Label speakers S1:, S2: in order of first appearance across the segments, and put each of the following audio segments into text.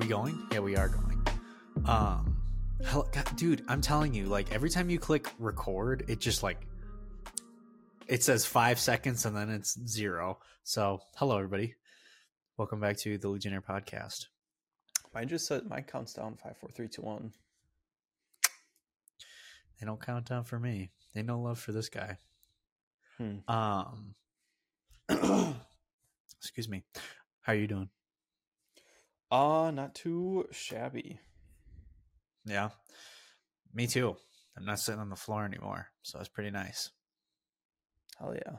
S1: we going? Yeah, we are going. Um, hell, God, dude, I'm telling you, like every time you click record, it just like it says five seconds and then it's zero. So, hello everybody, welcome back to the Legionnaire podcast.
S2: Mine just said mine counts down five, four, three, two, one.
S1: They don't count down for me. They no love for this guy.
S2: Hmm.
S1: Um, excuse me. How are you doing?
S2: Uh not too shabby.
S1: Yeah, me too. I'm not sitting on the floor anymore, so it's pretty nice.
S2: Hell yeah.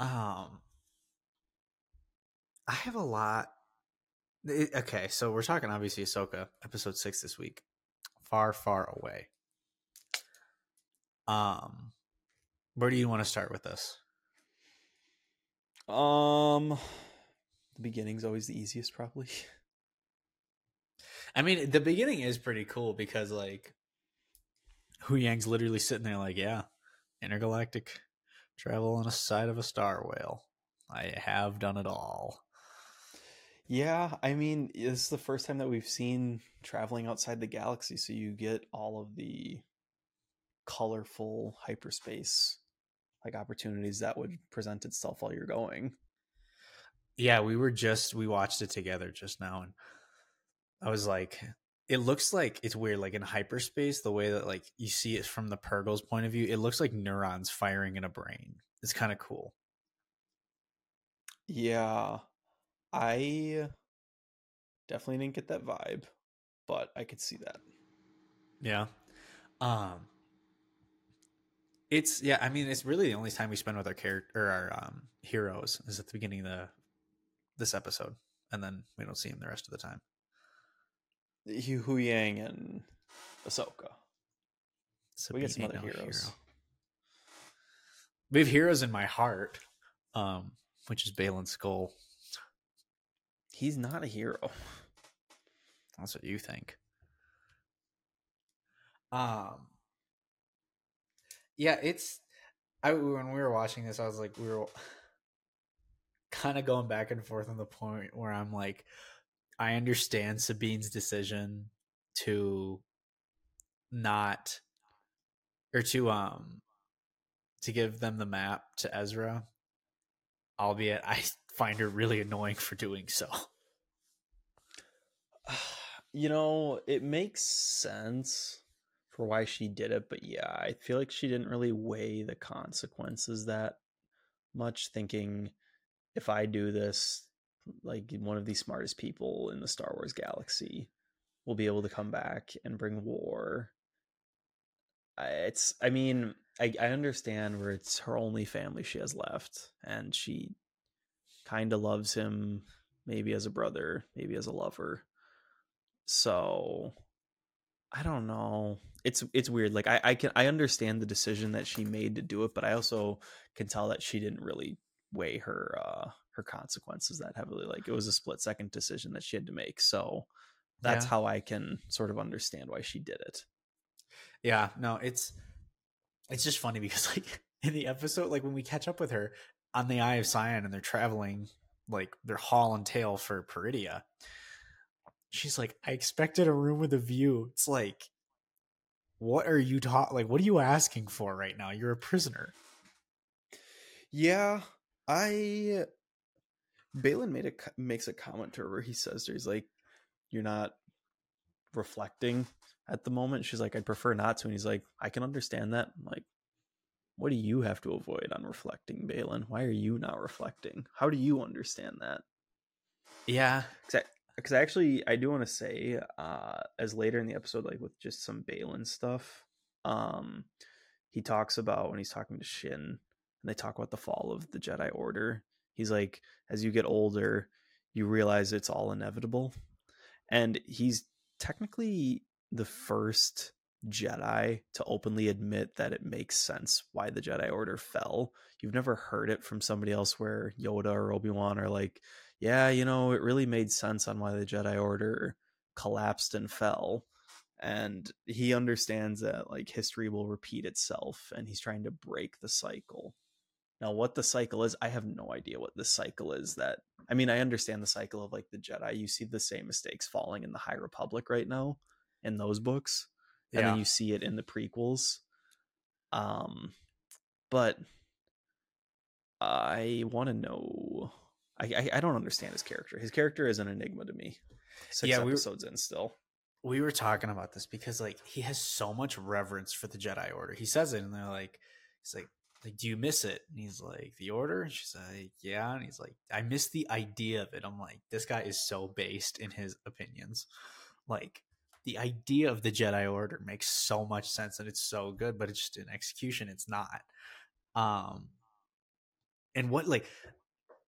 S1: Um, I have a lot. it- okay, so we're talking obviously Ahsoka episode six this week. Far, far away. Um, where do you want to start with this?
S2: Um the beginning's always the easiest probably.
S1: I mean, the beginning is pretty cool because like Huyang's literally sitting there like, yeah, intergalactic travel on the side of a star whale. I have done it all.
S2: Yeah, I mean, this is the first time that we've seen traveling outside the galaxy, so you get all of the colorful hyperspace like opportunities that would present itself while you're going.
S1: Yeah, we were just we watched it together just now and I was like it looks like it's weird like in hyperspace the way that like you see it from the Purrgil's point of view, it looks like neurons firing in a brain. It's kind of cool.
S2: Yeah. I definitely didn't get that vibe, but I could see that.
S1: Yeah. Um it's yeah, I mean it's really the only time we spend with our character or our um heroes is at the beginning of the this episode and then we don't see him the rest of the time.
S2: Hu Huyang and Ahsoka. We get some other
S1: no
S2: heroes.
S1: hero. We have heroes in my heart, um, which is Baylan Skoll.
S2: He's not a hero.
S1: That's what you think. Um, yeah, it's. I when we were watching this, I was like, we were kind of going back and forth on the point where I'm like, I understand Sabine's decision to not or to um to give them the map to Ezra, albeit I find her really annoying for doing so.
S2: You know, it makes sense for why she did it, but yeah, I feel like she didn't really weigh the consequences that much, thinking if I do this, like one of the smartest people in the Star Wars galaxy will be able to come back and bring war. It's, I mean, I, I understand where it's her only family she has left, and she kind of loves him, maybe as a brother, maybe as a lover. So I don't know. It's it's weird. Like I, I can I understand the decision that she made to do it, but I also can tell that she didn't really weigh her uh her consequences that heavily. Like it was a split second decision that she had to make. So that's
S1: Yeah.
S2: how I can sort of understand why she did it.
S1: Yeah, no, it's it's just funny because like in the episode, like when we catch up with her on the Eye of Sion and they're traveling, like they're hauling tail for Peridia. She's like, I expected a room with a view. It's like, what are you ta- like? What are you asking for right now? You're a prisoner.
S2: Yeah, I Baylan made a makes a comment to her where he says to her, he's like, "You're not reflecting at the moment." She's like, "I'd prefer not to," and he's like, "I can understand that." I'm like, what do you have to avoid on reflecting, Baylan? Why are you not reflecting? How do you understand that?
S1: Yeah,
S2: because actually I do want to say, uh, as later in the episode, like with just some Baylan stuff, um, he talks about when he's talking to Shin, and they talk about the fall of the Jedi Order. He's like, as you get older, you realize it's all inevitable, and he's technically the first Jedi to openly admit that it makes sense why the Jedi Order fell. You've never heard it from somebody else where Yoda or Obi Wan are like, yeah, you know, it really made sense on why the Jedi Order collapsed and fell. And he understands that like history will repeat itself and he's trying to break the cycle. Now, what the cycle is, I have no idea what the cycle is that I mean, I understand the cycle of like the Jedi. You see the same mistakes falling in the High Republic right now in those books, and
S1: Yeah.
S2: then you see it in the prequels. Um, but I want to know. I, I I don't understand his character. His character is an enigma to me. Six
S1: Yeah, we were-
S2: episodes in still.
S1: we were talking about this because like he has so much reverence for the Jedi Order. He says it, and they're like, he's like, like, do you miss it? And he's like, the Order. And she's like, yeah. And he's like, I miss the idea of it. I'm like, this guy is so based in his opinions. Like the idea of the Jedi Order makes so much sense and it's so good, but it's just in execution, it's not. Um, and what like,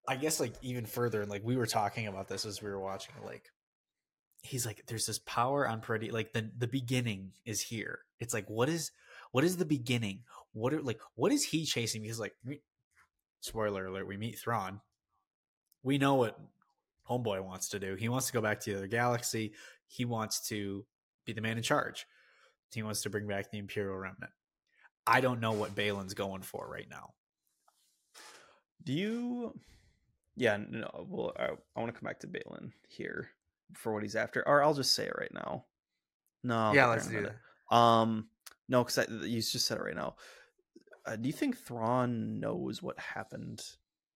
S1: I guess like even further, and like we were talking about this as we were watching, like he's like there's this power on pretty like the the beginning is here it's like what is what is the beginning what are like what is he chasing because like spoiler alert we meet Thrawn we know what homeboy wants to do he wants to go back to the other galaxy he wants to be the man in charge he wants to bring back the imperial remnant i don't know what Baylan's going for right now
S2: Do you? Yeah, no. Well, I, I want to come back to Balin here for what he's after, or I'll just say it right now. No, I'll get there in a minute. Um, no, because you just said it right now. Uh, do you think Thrawn knows what happened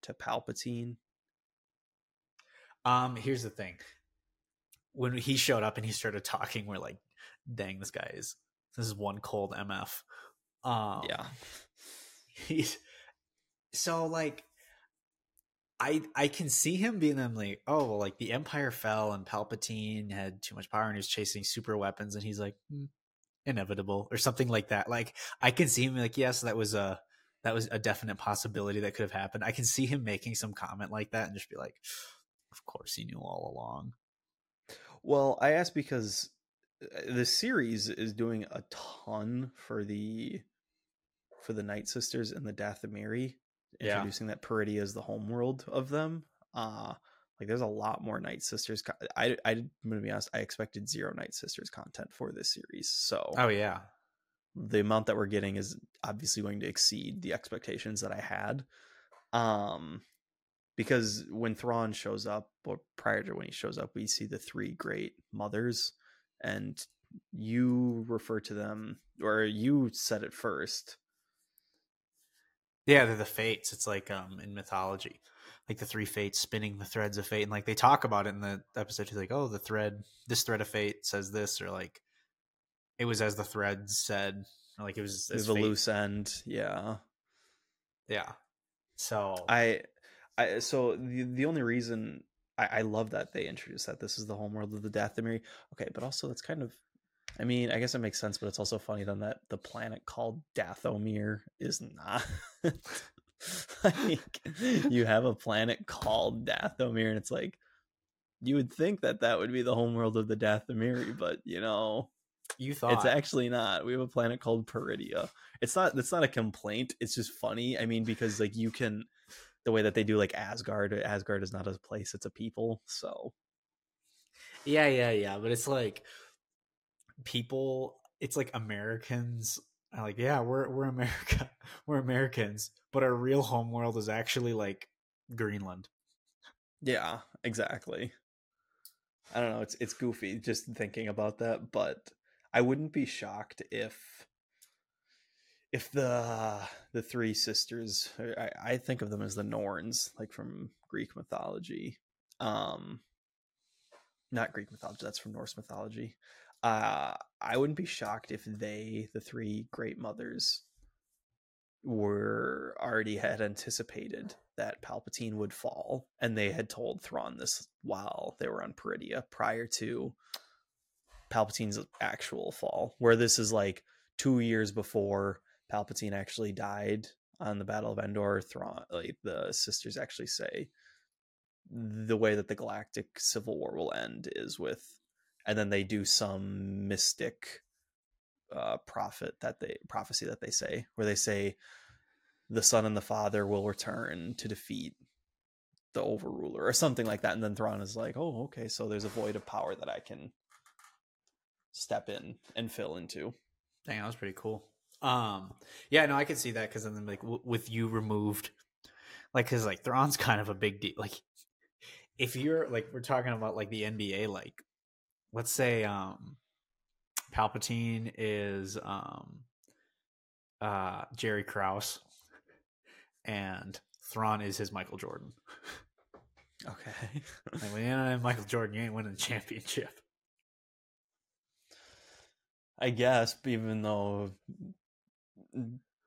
S2: to Palpatine?
S1: Um, here's the thing. When he showed up and he started talking, we're like, dang, this guy is this is one cold MF. Um
S2: yeah,
S1: he's so like I I can see him being them like, oh well, like the Empire fell and Palpatine had too much power and he was chasing super weapons and he's like "Hmm, inevitable or something like that. Like I can see him like, yes, that was a that was a definite possibility that could have happened. I can see him making some comment like that and just be like, of course he knew all along.
S2: Well, I asked because uh, the series is doing a ton for the for the Night Sisters and the Dathomiri,
S1: Yeah.
S2: introducing that Peridia is the homeworld of them. Uh like there's a lot more Night Sisters. I I I'm gonna be honest. I expected zero Night Sisters content for this series, so
S1: Oh yeah.
S2: the amount that we're getting is obviously going to exceed the expectations that I had. Um because when Thrawn shows up, or prior to when he shows up, we see the three great mothers, and you refer to them, or you said it first.
S1: Yeah, they're the fates. It's like um in mythology. Like the three fates spinning the threads of fate. And like they talk about it in the episode. He's like, oh, the thread, this thread of fate says this, or like it was as the thread said, or like it was as
S2: the
S1: fate.
S2: loose end, yeah.
S1: Yeah. So
S2: I, I so the the only reason I, I love that they introduced that this is the homeworld of the Dathomiri. Okay, but also that's kind of, I mean, I guess it makes sense, but it's also funny then that the planet called Dathomir is not. like you have a planet called Dathomir, and it's like you would think that that would be the homeworld of the Dathomiri, but you know
S1: you thought
S2: it's actually not. We have a planet called Peridia. It's not. That's not a complaint. It's just funny. I mean, because like you can, the way that they do like Asgard. Asgard is not a place; it's a people. So
S1: Yeah, yeah, yeah. But it's like people it's like Americans are like, yeah, we're we're America. We're Americans, but our real homeworld is actually like Greenland.
S2: yeah, exactly. I don't know. It's it's goofy just thinking about that, but I wouldn't be shocked if if the the three sisters. I, I think of them as the Norns, like from Greek mythology. Um, not Greek mythology. That's from Norse mythology. Uh, I wouldn't be shocked if they, the three great mothers, were already had anticipated that Palpatine would fall, and they had told Thrawn this while they were on Peridia prior to Palpatine's actual fall. Where this is like two years before Palpatine actually died on the Battle of Endor. Thrawn, like the sisters actually say, the way that the Galactic Civil War will end is with, and then they do some mystic uh, prophet that they prophecy that they say, where they say the son and the father will return to defeat the overruler or something like that. And then Thrawn is like, oh, okay, so there's a void of power that I can step in and fill into.
S1: Dang, that was pretty cool. Um, yeah, no, I could see that because then like w- with you removed, like, because like Thrawn's kind of a big deal. Like, if you're like we're talking about like the NBA, like let's say um Palpatine is um uh Jerry Krause and Thrawn is his Michael Jordan.
S2: Okay.
S1: like when you don't have Michael Jordan, you ain't winning the championship.
S2: I guess, even though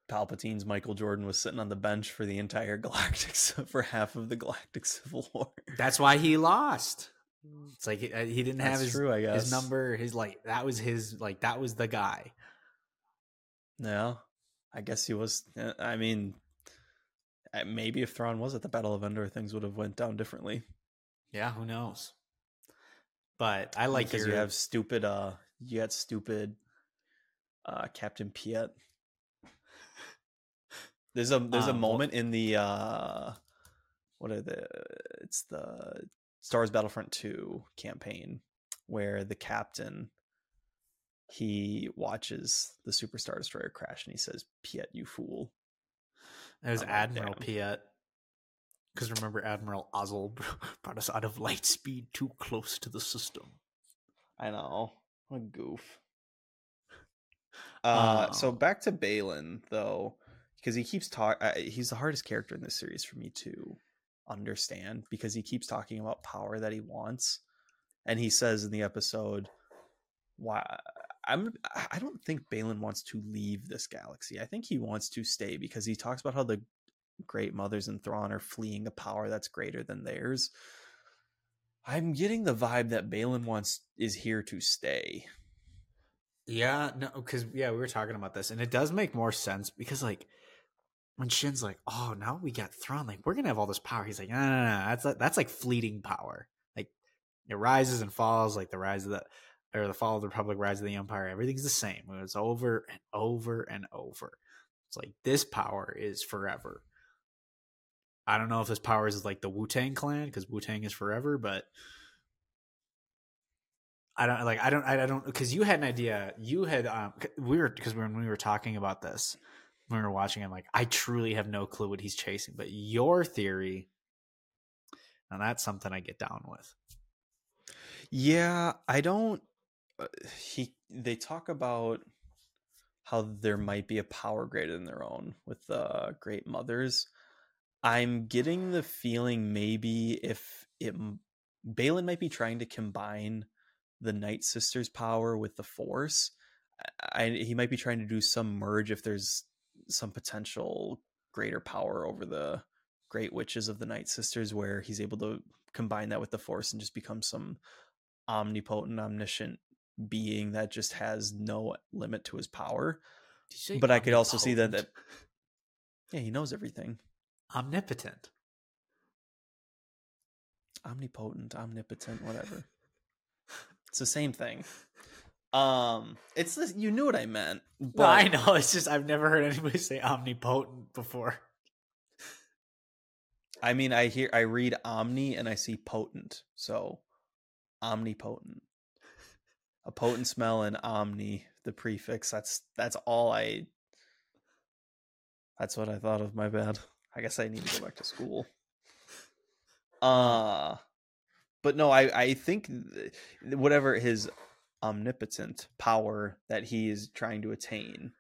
S2: Palpatine's Michael Jordan was sitting on the bench for the entire Galactic for half of the Galactic Civil War.
S1: That's why he lost. It's like he, uh, he didn't have his
S2: true, I guess.
S1: his number. His like that was his like that was the guy.
S2: No, I guess he was. uh, I mean, uh, maybe if Thrawn was at the Battle of Endor, things would have went down differently.
S1: Yeah, who knows? But I like
S2: because
S1: your
S2: you have stupid. Uh, you got stupid. Uh, Captain Piett. There's a there's a
S1: Um, well-
S2: moment in the uh, what are the? It's the Star Wars Battlefront Two campaign where the captain he watches the Super Star Destroyer crash and he says, "Piett, you fool."
S1: it was
S2: I'm
S1: Admiral. Piett. Because remember, Admiral Ozzel brought us out of light speed too close to the system.
S2: I know. What a goof. Uh, so
S1: Um,
S2: back to Baylan though, because he keeps talk. Uh, he's the hardest character in this series for me to understand because he keeps talking about power that he wants, and he says in the episode, "Why I'm I don't think Baylan wants to leave this galaxy. I think he wants to stay because he talks about how the Great Mothers and Thrawn are fleeing a power that's greater than theirs." I'm getting the vibe that Baylan wants is here to stay.
S1: Yeah, no, because yeah, we were talking about this, and it does make more sense because like when Shin's like, "Oh, now we got Thrawn, like we're gonna have all this power." He's like, "No, no, no, that's like, that's like fleeting power. Like it rises and falls, like the rise of the or the fall of the Republic, rise of the Empire. Everything's the same. It's over and over and over. It's like this power is forever. I don't know if this power is like the Wu Tang Clan because Wu Tang is forever, but I don't like I don't I don't because you had an idea you had um we were because when we were talking about this when we were watching I'm like I truly have no clue what he's chasing but your theory and that's something I get down with
S2: Yeah, I don't. uh, He they talk about how there might be a power greater than their own with the Great Mothers. I'm getting the feeling maybe if it Baylan might be trying to combine the Night Sisters' power with the Force. I- he might be trying to do some merge if there's some potential greater power over the Great Witches of the Night Sisters, where he's able to combine that with the Force and just become some omnipotent, omniscient being that just has no limit to his power. But I could also see that-
S1: that
S2: Yeah, he knows everything.
S1: omnipotent
S2: Omnipotent, omnipotent, whatever. it's the same thing. Um, it's this, you knew what I meant. But
S1: well I know it's just I've never heard anybody say omnipotent before
S2: I mean, I hear, I read omni and I see potent, so omnipotent. A potent smell and omni, the prefix. That's that's all I. That's what I thought of. My bad. I guess I need to go back to school. Uh but no, I I think th- whatever his omnipotent power that he is trying to attain,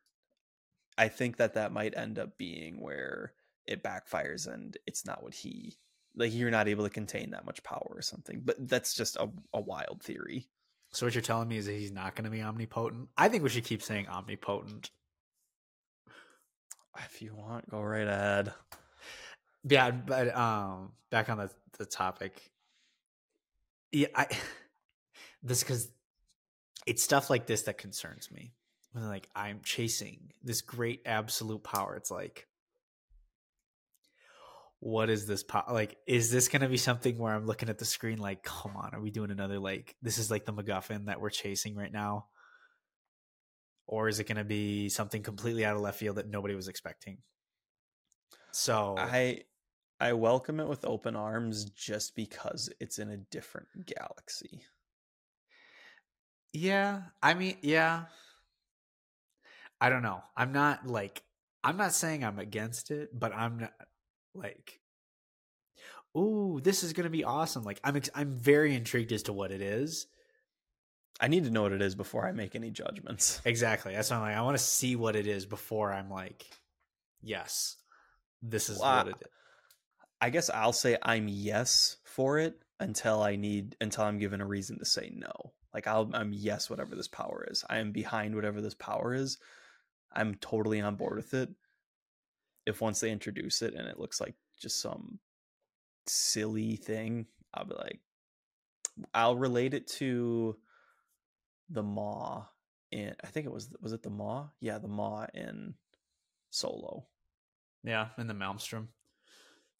S2: I think that that might end up being where it backfires and it's not what he like. You're not able to contain that much power or something. But that's just a, a wild theory.
S1: so what you're telling me is that he's not going to be omnipotent I think we should keep saying omnipotent
S2: If you want, go right ahead.
S1: Yeah, but um, back on the the topic. Yeah, I this because it's stuff like this that concerns me. When like I'm chasing this great absolute power, it's like, what is this power? Like, is this gonna be something where I'm looking at the screen like, come on, are we doing another like this is like the MacGuffin that we're chasing right now? Or is it gonna be something completely out of left field that nobody was expecting? So
S2: I I welcome it with open arms just because it's in a different galaxy.
S1: Yeah, I mean, yeah. I don't know. I'm not like I'm not saying I'm against it, but I'm not like ooh, this is gonna be awesome. Like I'm ex- I'm very intrigued as to what it is.
S2: I need to know what it is before I make any judgments.
S1: Exactly. That's why I'm like, I want to see what it is before I'm like, yes, this is
S2: Well,
S1: what it is.
S2: I guess I'll say I'm yes for it until I need until I'm given a reason to say no. Like I'll I'm yes whatever this power is. I am behind whatever this power is. I'm totally on board with it. If once they introduce it and it looks like just some silly thing, I'll be like I'll relate it to the Maw in I think it was was it the Maw? Yeah, the Maw in Solo.
S1: Yeah, in the Maelstrom.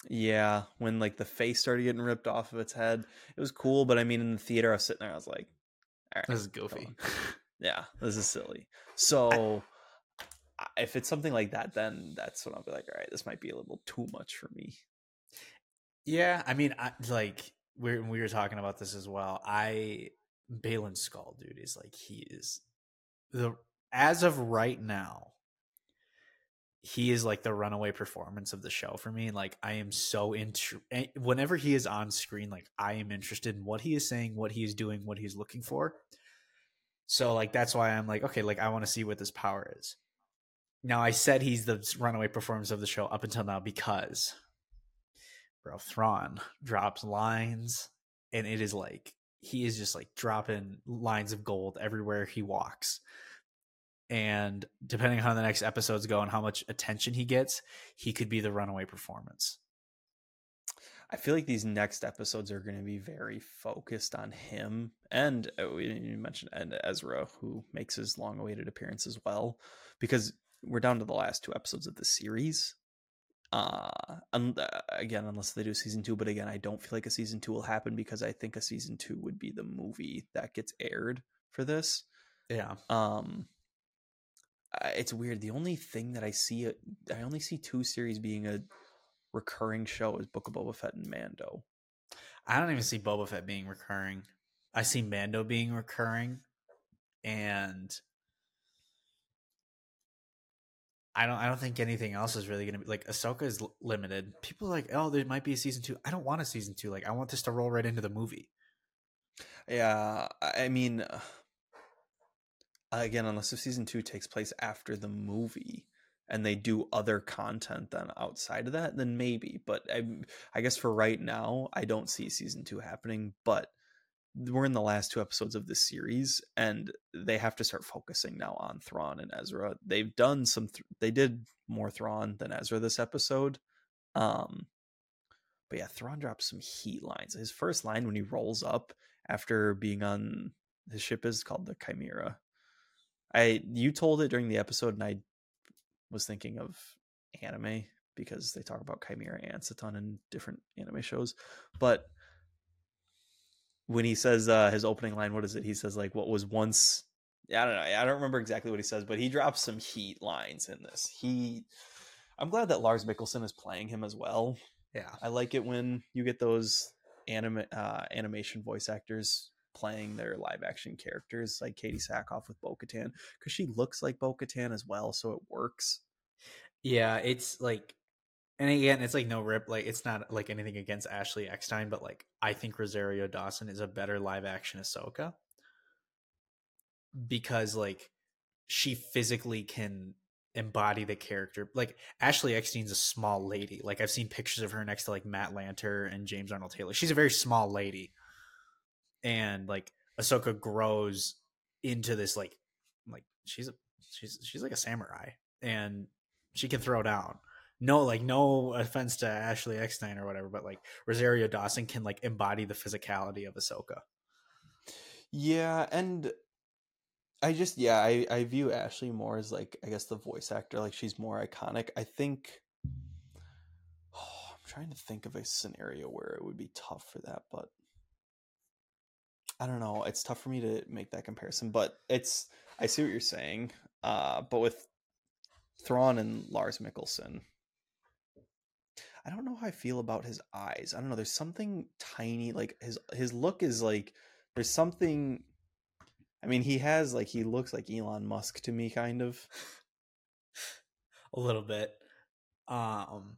S2: Yeah, when like the face started getting ripped off of its head, it was cool. But I mean, in the theater, I was sitting there, I was like, "All right,
S1: This is goofy.
S2: yeah, this is silly." So, I- if it's something like that, then that's when I'll be like, "All right, this might be a little too much for me."
S1: Yeah, I mean, I, like we we were talking about this as well. I Baylan Skoll, dude, is like he is the as of right now. He is like the runaway performance of the show for me. Like I am so into eh, whenever he is on screen. Like I am interested in what he is saying, what he is doing, what he's looking for. So like that's why I'm like, okay, like I want to see what this power is. Now I said he's the runaway performance of the show up until now because bro Thrawn drops lines and it is like he is just like dropping lines of gold everywhere he walks. And depending on how the next episodes go and how much attention he gets, he could be the runaway performance.
S2: I feel like these next episodes are going to be very focused on him, and uh, we you mentioned and Ezra, who makes his long-awaited appearance as well, because we're down to the last two episodes of the series. Uh, un- uh, again, unless they do season two, but again, I don't feel like a season two will happen because I think a season two would be the movie that gets aired for this.
S1: Yeah.
S2: Um, it's weird. The only thing that I see, I only see two series being a recurring show is Book of Boba Fett and Mando.
S1: I don't even see Boba Fett being recurring. I see Mando being recurring, and I don't. I don't think anything else is really going to be like Ahsoka is l- limited. People are like, oh, there might be a season two. I don't want a season two. Like, I want this to roll right into the movie.
S2: Yeah, I I mean, uh, again, unless if season two takes place after the movie and they do other content then outside of that, then maybe. But I, I guess for right now, I don't see season two happening. But we're in the last two episodes of this series, and they have to start focusing now on Thrawn and Ezra. They've done some, th- they did more Thrawn than Ezra this episode. Um, but yeah, Thrawn drops some heat lines. His first line when he rolls up after being on his ship is called the Chimera. I you told it during the episode, and I was thinking of anime because they talk about Chimera ants a ton in different anime shows. But when he says uh, his opening line, what is it? He says like what was once. I don't know. I don't remember exactly what he says, but he drops some heat lines in this. He, I'm glad that Lars Mikkelsen is playing him as well.
S1: Yeah.
S2: I like it when you get those anime uh, animation voice actors playing their live action characters, like Katee Sackhoff with Bo Katan, because she looks like Bo Katan as well, so it works.
S1: Yeah, it's like, and again, it's like no rip. Like, it's not like anything against Ashley Eckstein, but like, I think Rosario Dawson is a better live action Ahsoka because like she physically can embody the character. Like Ashley Eckstein's a small lady. Like I've seen pictures of her next to like Matt Lanter and James Arnold Taylor. She's a very small lady, and like Ahsoka grows into this like like she's a she's she's like a samurai and she can throw down. No, like no offense to Ashley Eckstein or whatever, but like Rosario Dawson can like embody the physicality of Ahsoka.
S2: Yeah, and I just yeah, I I view Ashley more as like I guess the voice actor, like she's more iconic. I think oh, I'm trying to think of a scenario where it would be tough for that, but I don't know. It's tough for me to make that comparison, but it's I see what you're saying. Uh, but with Thrawn and Lars Mikkelsen, I don't know how I feel about his eyes. I don't know. There's something tiny, like his his look is like there's something. I mean, he has like he looks like Elon Musk to me, kind of.
S1: a little bit. Um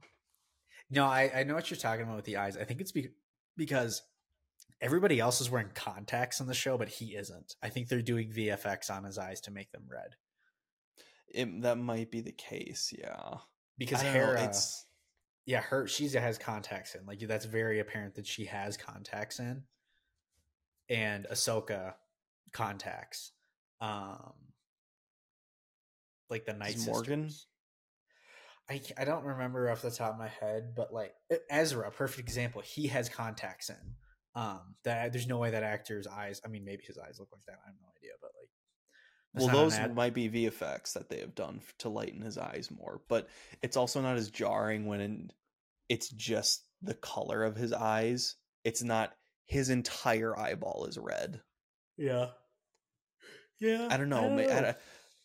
S1: No, I, I know what you're talking about with the eyes. I think it's be- because everybody else is wearing contacts in the show, but he isn't. I think they're doing VFX on his eyes to make them red.
S2: It, that might be the case, yeah.
S1: Because
S2: don't know,
S1: Hera,
S2: it's
S1: yeah, her she has contacts in. Like that's very apparent that she has contacts in, and Ahsoka contacts. Um, like the Night
S2: Does Morgan?
S1: Sisters. I I don't remember off the top of my head, but like Ezra, perfect example. He has contacts in. Um, that there's no way that actor's eyes. I mean, maybe his eyes look like that. I have no idea, but like, that's
S2: well, those
S1: ad-
S2: might be VFX that they have done to lighten his eyes more, but it's also not as jarring when in, it's just the color of his eyes. It's not his entire eyeball is red.
S1: yeah, yeah.
S2: I don't know. ma- I don't-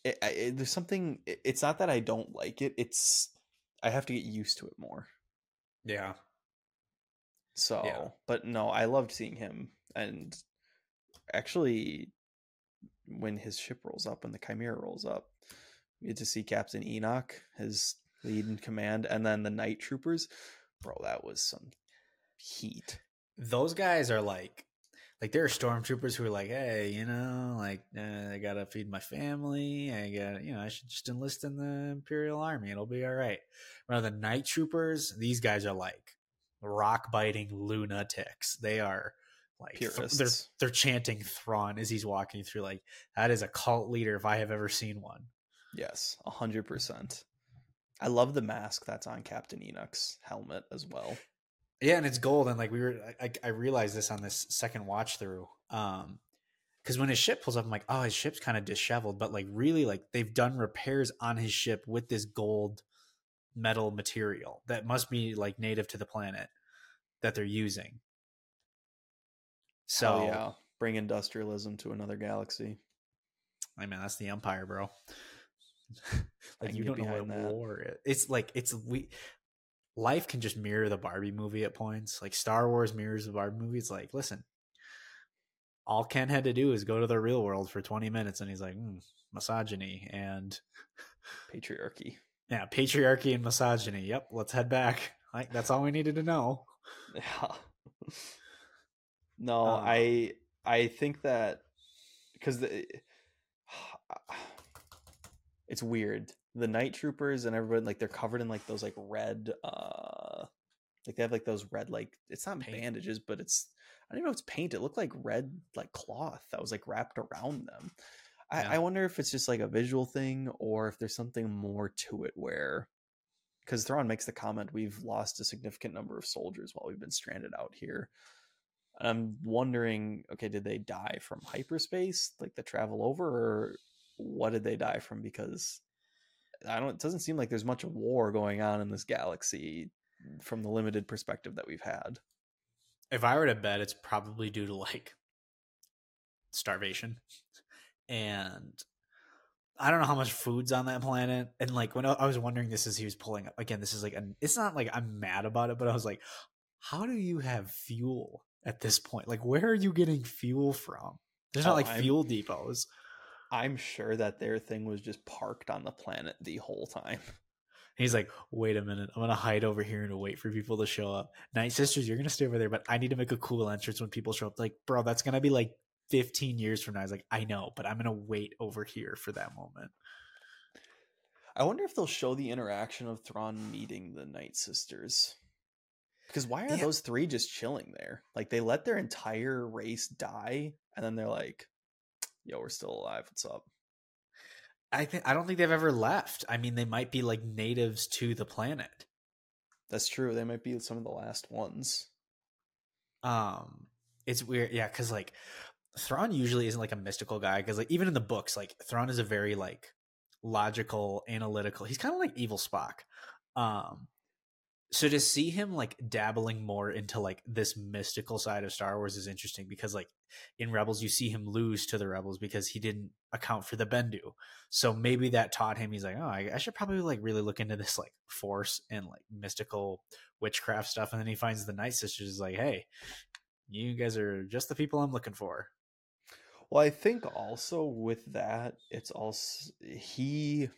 S2: it, I, it- there's something. it- It's not that I don't like it. It's I have to get used to it more.
S1: yeah,
S2: So, but no, I loved seeing him, and actually, when his ship rolls up, when the Chimera rolls up, we get to see Captain Enoch, his lead in command, and then the Night Troopers. Bro, that was some heat.
S1: those guys are like like there are stormtroopers who are like hey you know like uh, i gotta feed my family i gotta you know i should just enlist in the imperial army it'll be all right Now the night troopers these guys are like rock biting lunatics they are like th- they're they're chanting Thrawn as he's walking through like that is a cult leader if i have ever seen one
S2: Yes, a hundred percent. I love the mask that's on Captain Enoch's helmet as well.
S1: Yeah, and it's gold, and like we were, I, I realized this on this second watch through, um, because when his ship pulls up, I'm like, oh, his ship's kind of disheveled, but like really, like they've done repairs on his ship with this gold metal material that must be like native to the planet that they're using. So
S2: So yeah, bring industrialism to another galaxy.
S1: I mean, that's the Empire, bro. Like you don't know what
S2: that.
S1: war is. It's like it's we. Life can just mirror the Barbie movie at points. Like Star Wars mirrors the Barbie movie. It's like, listen, all Ken had to do is go to the real world for 20 minutes, and he's like, mm, misogyny and
S2: Patriarchy.
S1: Yeah, patriarchy and misogyny. Yep, let's head back. Like that's all we needed to know.
S2: Yeah. no,
S1: Um,
S2: I I think that because the it's weird. The night troopers and everybody like they're covered in like those like red uh like they have like those red like it's not
S1: Paint.
S2: bandages, but it's I don't even know if it's paint. It looked like red like cloth that was like wrapped around them. I,
S1: Yeah.
S2: I wonder if it's just like a visual thing or if there's something more to it where because Thrawn makes the comment, we've lost a significant number of soldiers while we've been stranded out here. I'm wondering, okay, did they die from hyperspace, like the travel over, or what did they die from? Because I don't. It doesn't seem like there's much war going on in this galaxy from the limited perspective that we've had.
S1: If I were to bet, it's probably due to like starvation and I don't know how much food's on that planet. And like when I was wondering this as he was pulling up again, this is like an it's not like I'm mad about it, but I was like, how do you have fuel at this point? Like where are you getting fuel from? There's not
S2: Oh,
S1: like
S2: I'm-
S1: fuel depots.
S2: I'm sure that their thing was just parked on the planet the whole time.
S1: He's like, wait a minute, I'm gonna hide over here and wait for people to show up. Night Sisters, you're gonna stay over there, but I need to make a cool entrance when people show up. Like, bro, that's gonna be like 15 years from now. He's like, I know, but I'm gonna wait over here for that moment.
S2: I wonder if they'll show the interaction of Thrawn meeting the Night Sisters. Because why are
S1: Yeah.
S2: those three just chilling there? Like they let their entire race die, and then they're like, "Yo, we're still alive. What's up?"
S1: I think I don't think they've ever left. I mean, they might be like natives to the planet.
S2: That's true. They might be some of the last ones.
S1: Um, it's weird, yeah, because like Thrawn usually isn't like a mystical guy. Because like even in the books, like Thrawn is a very like logical, analytical. He's kind of like evil Spock. Um, so to see him like dabbling more into like this mystical side of Star Wars is interesting because like in Rebels you see him lose to the Rebels because he didn't account for the Bendu. So maybe that taught him he's like, oh, I, I should probably like really look into this like force and like mystical witchcraft stuff. And then he finds the Night Sisters is like, hey, you guys are just the people I'm looking for.
S2: Well, I think also with that, it's also he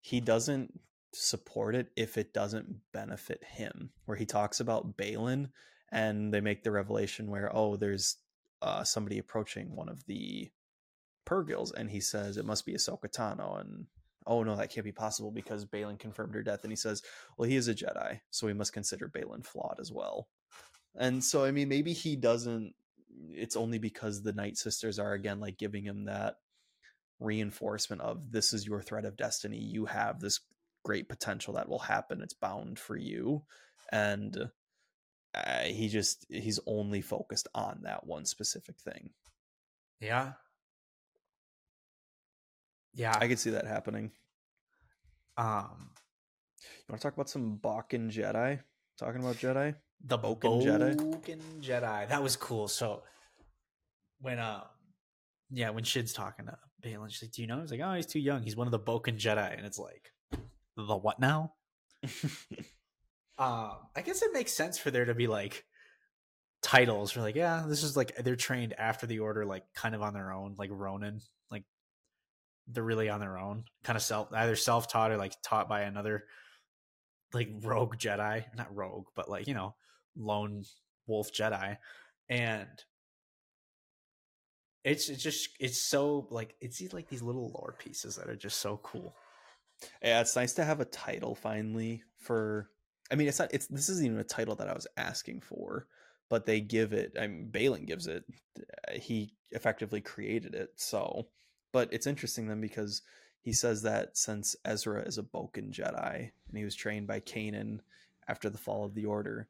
S2: he doesn't support it if it doesn't benefit him. Where he talks about Baylan and they make the revelation where, oh, there's uh, somebody approaching one of the Purrgils and he says it must be Ahsoka Tano and oh no, that can't be possible because Baylan confirmed her death. And he says, well, he is a Jedi, so we must consider Baylan flawed as well. And so, I mean, maybe he doesn't. It's only because the Night Sisters are again like giving him that reinforcement of this is your thread of destiny. You have this great potential that will happen. It's bound for you, and uh, he just he's only focused on that one specific thing.
S1: Yeah, yeah,
S2: I could see that happening.
S1: Um,
S2: you want to talk about some Bokken Jedi? Talking about Jedi,
S1: the Bokken Jedi. Bokken Jedi. That was cool. So when uh, yeah, when Shin's talking to Baylan, she's like, "Do you know?" He's like, "Oh, he's too young. He's one of the Bokken Jedi." And it's like, the what now? um, I guess it makes sense for there to be like titles. For like, yeah, this is like they're trained after the order, like kind of on their own, like Ronin, like they're really on their own, kind of self either self taught or like taught by another like rogue Jedi, not rogue, but like you know lone wolf Jedi, and it's it's just it's so like it's these like these little lore pieces that are just so cool.
S2: Yeah, it's nice to have a title finally for. I mean, it's not. It's this isn't even a title that I was asking for, but they give it. I mean, Baylan gives it. Uh, he effectively created it, so but it's interesting then because he says that since Ezra is a Bokken Jedi and he was trained by Kanan after the fall of the Order,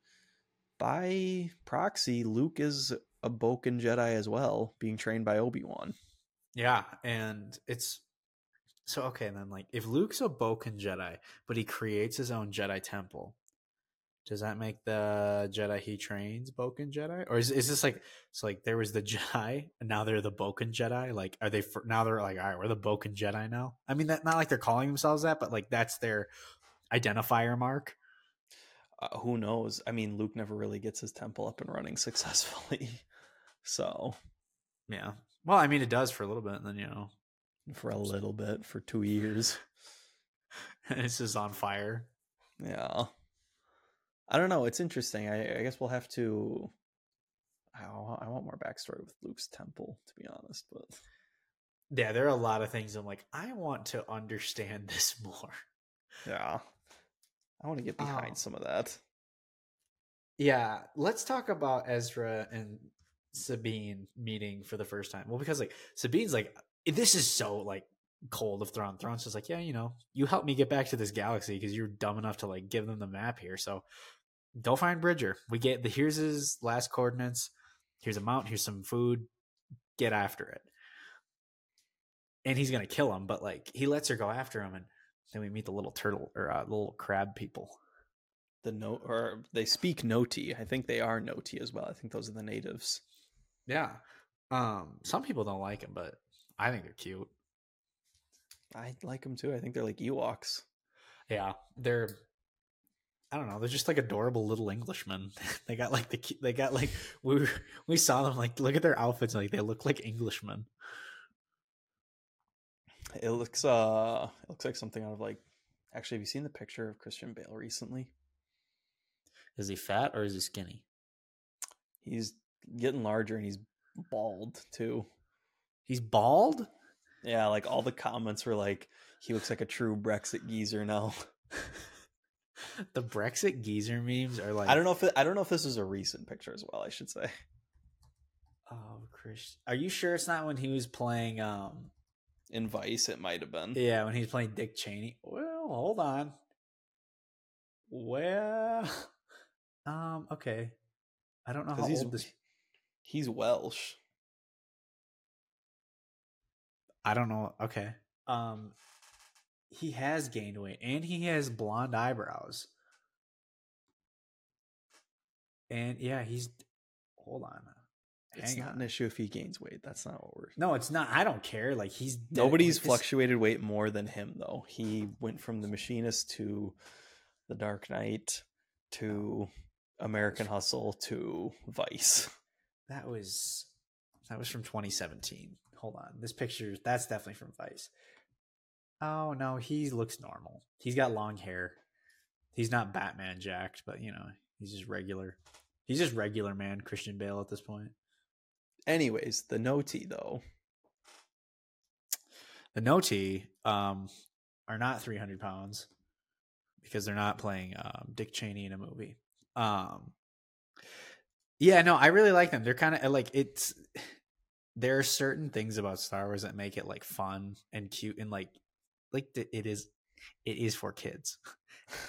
S2: by proxy, Luke is a Bokken Jedi as well, being trained by Obi Wan.
S1: Yeah, and it's so okay. And Then, like, if Luke's a Bokken Jedi, but he creates his own Jedi temple, does that make the Jedi he trains Bokken Jedi, or is is this like so like there was the Jedi and now they're the Bokken Jedi? Like, are they for, now they're like all right, we're the Bokken Jedi now? I mean, that not like they're calling themselves that, but like that's their identifier mark.
S2: Uh, who knows? I mean, Luke never really gets his temple up and running successfully, so
S1: yeah. Well, I mean, it does for a little bit, and then you know,
S2: for a little bit for two years,
S1: and it's just on fire.
S2: Yeah. I don't know. It's interesting. I, I guess we'll have to. I, I want more backstory with Luke's temple, to be honest. But
S1: yeah, there are a lot of things I'm like, I want to understand this more.
S2: Yeah, I want to get behind um, some of that.
S1: Yeah, let's talk about Ezra and Sabine meeting for the first time. Well, because like Sabine's like, this is so like cold of Thrawn. Thrawn's just like, yeah, you know, you helped me get back to this galaxy because you're dumb enough to like give them the map here. So go find Bridger. We get the here's his last coordinates. Here's a mount. Here's some food. Get after it. And he's gonna kill him, but like he lets her go after him, and then we meet the little turtle or uh, little crab people.
S2: The no or they speak Noti. I think they are Noti as well. I think those are the natives.
S1: Yeah. Um. Some people don't like them, but I think they're cute.
S2: I like them too. I think they're like Ewoks.
S1: Yeah, they're I don't know. They're just like adorable little Englishmen. they got like the they got like we we saw them like look at their outfits like they look like Englishmen.
S2: It looks uh it looks like something out of like actually have you seen the picture of Christian Bale recently?
S1: Is he fat or is he skinny?
S2: He's getting larger and he's bald too.
S1: He's bald?
S2: Yeah, like all the comments were like he looks like a true Brexit geezer now.
S1: the Brexit geezer memes are like
S2: I don't know if it, I don't know if this is a recent picture as well. I should say.
S1: Oh, Chris, are you sure it's not when he was playing um
S2: in Vice? It might have been.
S1: Yeah, when he was playing Dick Cheney. Well, hold on. Well, um, okay. I don't know how
S2: he's,
S1: old this.
S2: He's Welsh.
S1: I don't know. Okay. Um, he has gained weight and he has blonde eyebrows. And yeah, he's hold on.
S2: Uh, it's not on. an issue if he gains weight. That's not what we're.
S1: No, it's not. I don't care. Like he's
S2: nobody's fluctuated weight more than him though. He went from the machinist to the Dark Knight to oh. American Hustle to Vice.
S1: That was that was from 2017. Hold on. This picture that's definitely from Vice. Oh no, he looks normal. He's got long hair. He's not Batman jacked, but you know, he's just regular. He's just regular man Christian Bale at this point.
S2: Anyways, the Noti though.
S1: The Noti um, are not 300 pounds because they're not playing um, Dick Cheney in a movie. Um, yeah, no, I really like them. They're kind of like it's. There are certain things about Star Wars that make it like fun and cute and like, like it is, it is for kids.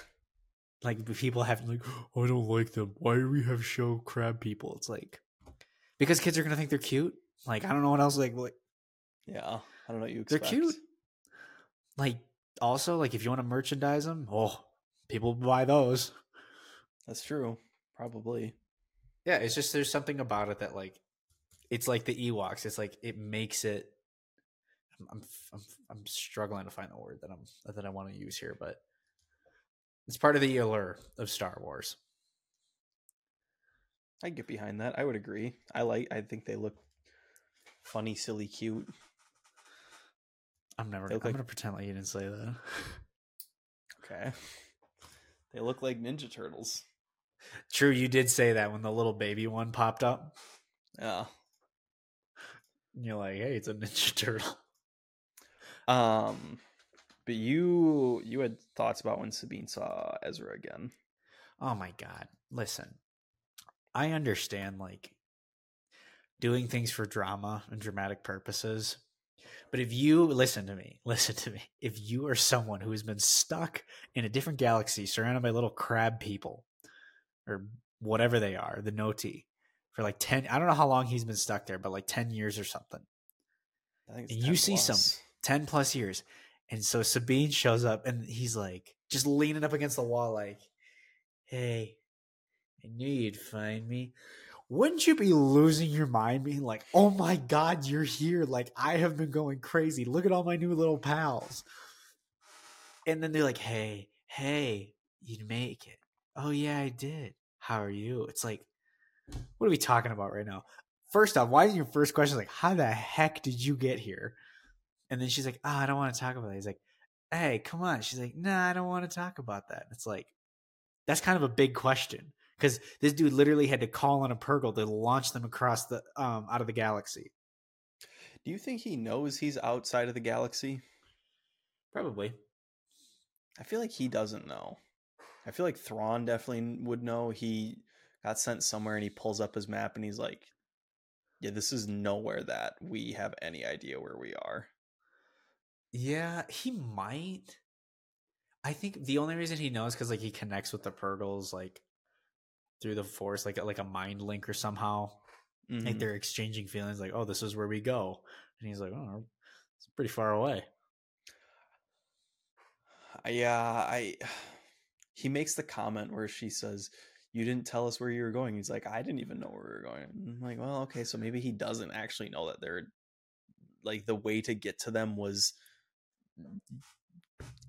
S1: like people have like, oh, I don't like them. Why do we have show crab people? It's like because kids are gonna think they're cute. Like I don't know what else. Like, like
S2: yeah, I don't know. you expect.
S1: they're cute. Like also like if you want to merchandise them, oh, people buy those.
S2: That's true. Probably.
S1: Yeah, it's just there's something about it that like it's like the Ewoks. It's like it makes it. I'm I'm I'm struggling to find the word that I'm that I want to use here, but it's part of the allure of Star Wars.
S2: I get behind that. I would agree. I like. I think they look funny, silly, cute.
S1: I'm never. I'm like, gonna pretend like you didn't say that.
S2: Okay. They look like Ninja Turtles.
S1: True, you did say that when the little baby one popped up.
S2: Yeah.
S1: And you're like, hey, it's a Ninja Turtle.
S2: Um, but you you had thoughts about when Sabine saw Ezra again.
S1: Oh my god! Listen, I understand like doing things for drama and dramatic purposes, but if you listen to me, listen to me. If you are someone who has been stuck in a different galaxy, surrounded by little crab people, or whatever they are, the Noti, for like 10, I don't know how long he's been stuck there, but like 10 years or something. and you see plus. some 10 plus years. And so Sabine shows up and he's like, just leaning up against the wall, like, hey, I knew you'd find me. Wouldn't you be losing your mind being like, oh my God, you're here? Like, I have been going crazy. Look at all my new little pals. And then they're like, hey, hey, you'd make it. Oh, yeah, I did. How are you? It's like, what are we talking about right now? First off, why is your first question like, how the heck did you get here? And then she's like, oh, I don't want to talk about that. He's like, hey, come on. She's like, nah, I don't want to talk about that. It's like, that's kind of a big question because this dude literally had to call on a Purrgil to launch them across the um out of the galaxy.
S2: Do you think he knows he's outside of the galaxy?
S1: Probably.
S2: I feel like he doesn't know. I feel like Thrawn definitely would know. He got sent somewhere and he pulls up his map and he's like, "Yeah, this is nowhere that we have any idea where we are."
S1: Yeah, he might. I think the only reason he knows because like he connects with the Purrgils like through the Force, like like a mind link or somehow. Mm-hmm. Like they're exchanging feelings, like, "Oh, this is where we go," and he's like, "Oh, it's pretty far away."
S2: Yeah, I. He makes the comment where she says, "You didn't tell us where you were going." He's like, "I didn't even know where we were going." I'm like, well, okay, so maybe he doesn't actually know that they're like the way to get to them was Um,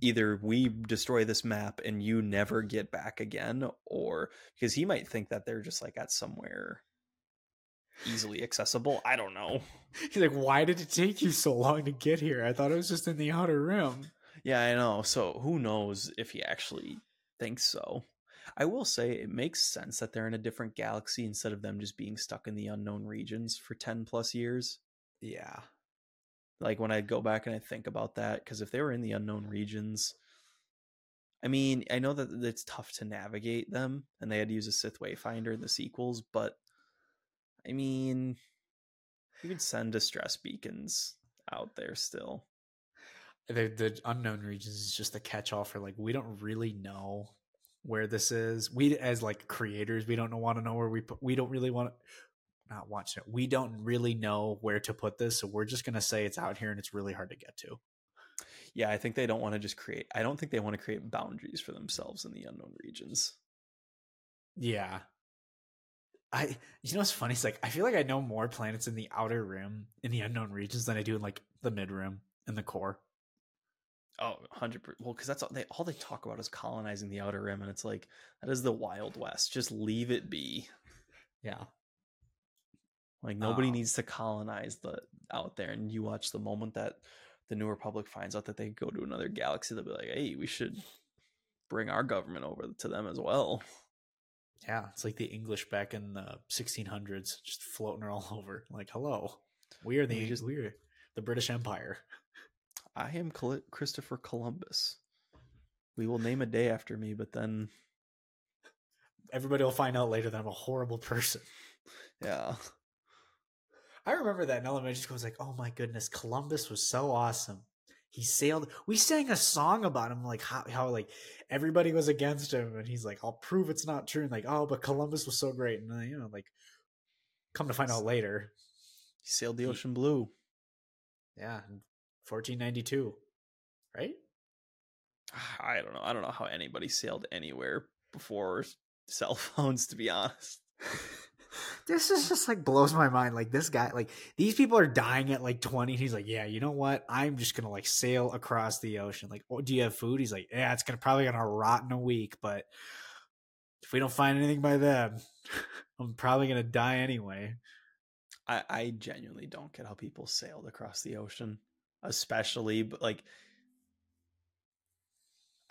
S2: either we destroy this map and you never get back again or because he might think that they're just like at somewhere easily accessible i don't know.
S1: He's like why did it take you so long to get here? I thought it was just in the outer rim.
S2: Yeah i know so who knows if he actually thinks so. I will say it makes sense that they're in a different galaxy instead of them just being stuck in the unknown regions for 10 plus years.
S1: Yeah
S2: like when I go back and I think about that, because if they were in the unknown regions, I mean, I know that it's tough to navigate them, and they had to use a Sith Wayfinder in the sequels, but I mean, you could send distress beacons out there still.
S1: The, the unknown regions is just a catch-all for like we don't really know where this is. We as like creators, we don't want to know where we put. We don't really want not watching it. We don't really know where to put this, so we're just gonna say it's out here and it's really hard to get to.
S2: Yeah, I think they don't want to just create. I don't think they want to create boundaries for themselves in the unknown regions.
S1: Yeah, I. You know what's funny? It's like I feel like I know more planets in the outer rim in the unknown regions than I do in like the mid rim and the core.
S2: Oh, 100 well because that's all they all they talk about is colonizing the outer rim and it's like that is the wild west just leave it be
S1: yeah
S2: like nobody oh. needs to colonize the out there. And you watch the moment that the New Republic finds out that they go to another galaxy, they'll be like, "Hey, we should bring our government over to them as well."
S1: Yeah, it's like the English back in the 1600s, just floating all over. Like, hello, we are the
S2: We just-
S1: we are the British Empire.
S2: I am Col- Christopher Columbus. We will name a day after me, but then,
S1: Everybody will find out later that I'm a horrible person.
S2: yeah,
S1: I remember that in elementary school. I was like, oh my goodness, Columbus was so awesome. He sailed. We sang a song about him, like how, how like everybody was against him, and he's like, "I'll prove it's not true." And like, oh, but Columbus was so great, and uh, you know, like, come to find out later,
S2: he sailed the
S1: He-
S2: ocean blue.
S1: yeah, 1492, right?
S2: I don't know. I don't know how anybody sailed anywhere before cell phones, to be honest.
S1: this is just like blows my mind. Like this guy, like these people are dying at like 20. He's like, yeah, you know what? I'm just gonna like sail across the ocean. Like, oh, do you have food? He's like, yeah, it's gonna probably gonna rot in a week, but if we don't find anything by then, I'm probably gonna die anyway.
S2: I, I genuinely don't get how people sailed across the ocean, especially but like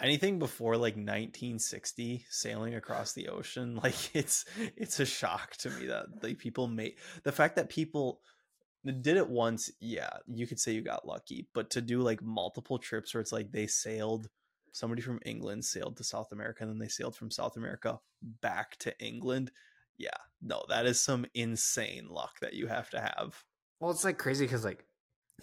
S2: anything before like 1960 sailing across the ocean like it's it's a shock to me that like people made the fact that people did it once yeah you could say you got lucky but to do like multiple trips where it's like they sailed somebody from england sailed to south america and then they sailed from south america back to england yeah no that is some insane luck that you have to have.
S1: Well, it's like crazy because like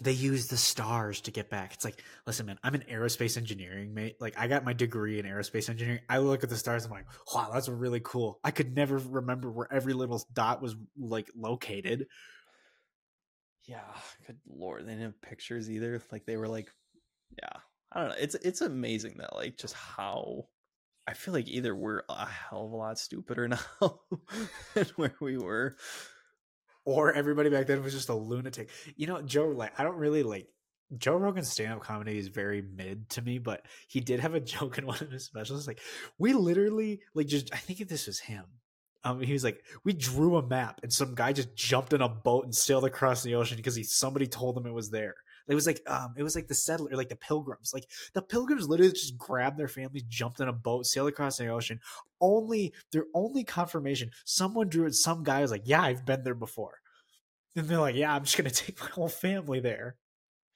S1: they use the stars to get back. It's like, listen, man, I'm an aerospace engineering, mate. Like I got my degree in aerospace engineering. I look at the stars, and I'm like, wow, that's really cool. I could never remember where every little dot was like located.
S2: yeah good lord they didn't have pictures either like they were like yeah i don't know it's it's amazing that like just how i feel like either we're a hell of a lot stupider now than where we were
S1: Or everybody back then was just a lunatic. You know, Joe, like, I don't really like Joe Rogan's stand up comedy is very mid to me, but he did have a joke in one of his specials. Like, we literally, like, just, I think this was him. Um, he was like, we drew a map and some guy just jumped in a boat and sailed across the ocean because he somebody told him it was there. It was like, um, it was like the settler, like the pilgrims. Like the pilgrims literally just grabbed their families, jumped in a boat, sailed across the ocean. Only their only confirmation, someone drew it. Some guy was like, yeah, I've been there before. And they're like, yeah, I'm just gonna take my whole family there.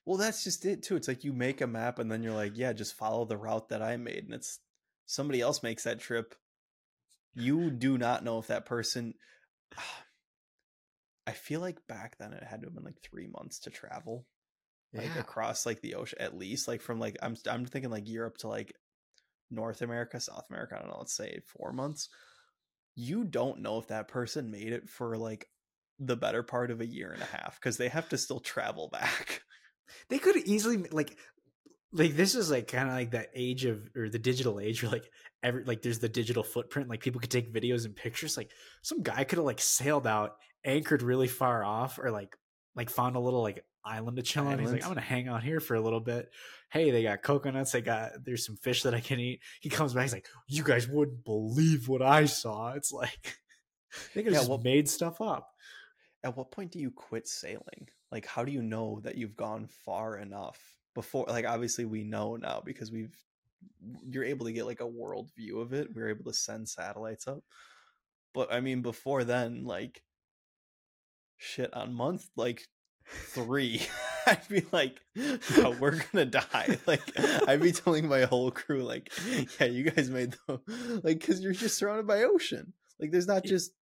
S2: well that's just it too it's like you make a map and then you're like yeah just follow the route that i made and it's somebody else makes that trip you do not know if that person i feel like back then it had to have been like three months to travel like across like the ocean at least like from like i'm i'm thinking like europe to like north america south america i don't know let's say four months. You don't know if that person made it for like the better part of a year and a half because they have to still travel back.
S1: They could easily like like this is like kind of like that age of or the digital age where like every like there's the digital footprint like people could take videos and pictures like some guy could have like sailed out anchored really far off or like like found a little like island to chill on he's like i'm gonna hang out here for a little bit. Hey they got coconuts they got there's some fish that i can eat. He comes back he's like you guys wouldn't believe what i saw. It's like they could
S2: Yeah,
S1: just
S2: well-
S1: made stuff up.
S2: At what point do you quit sailing? Like how do you know that you've gone far enough before like obviously we know now because we've you're able to get like a world view of it. We are able to send satellites up. But i mean before then like shit on month like three i'd be like no, we're gonna die. Like i'd be telling my whole crew like yeah you guys made the like because you're just surrounded by ocean. Like there's not just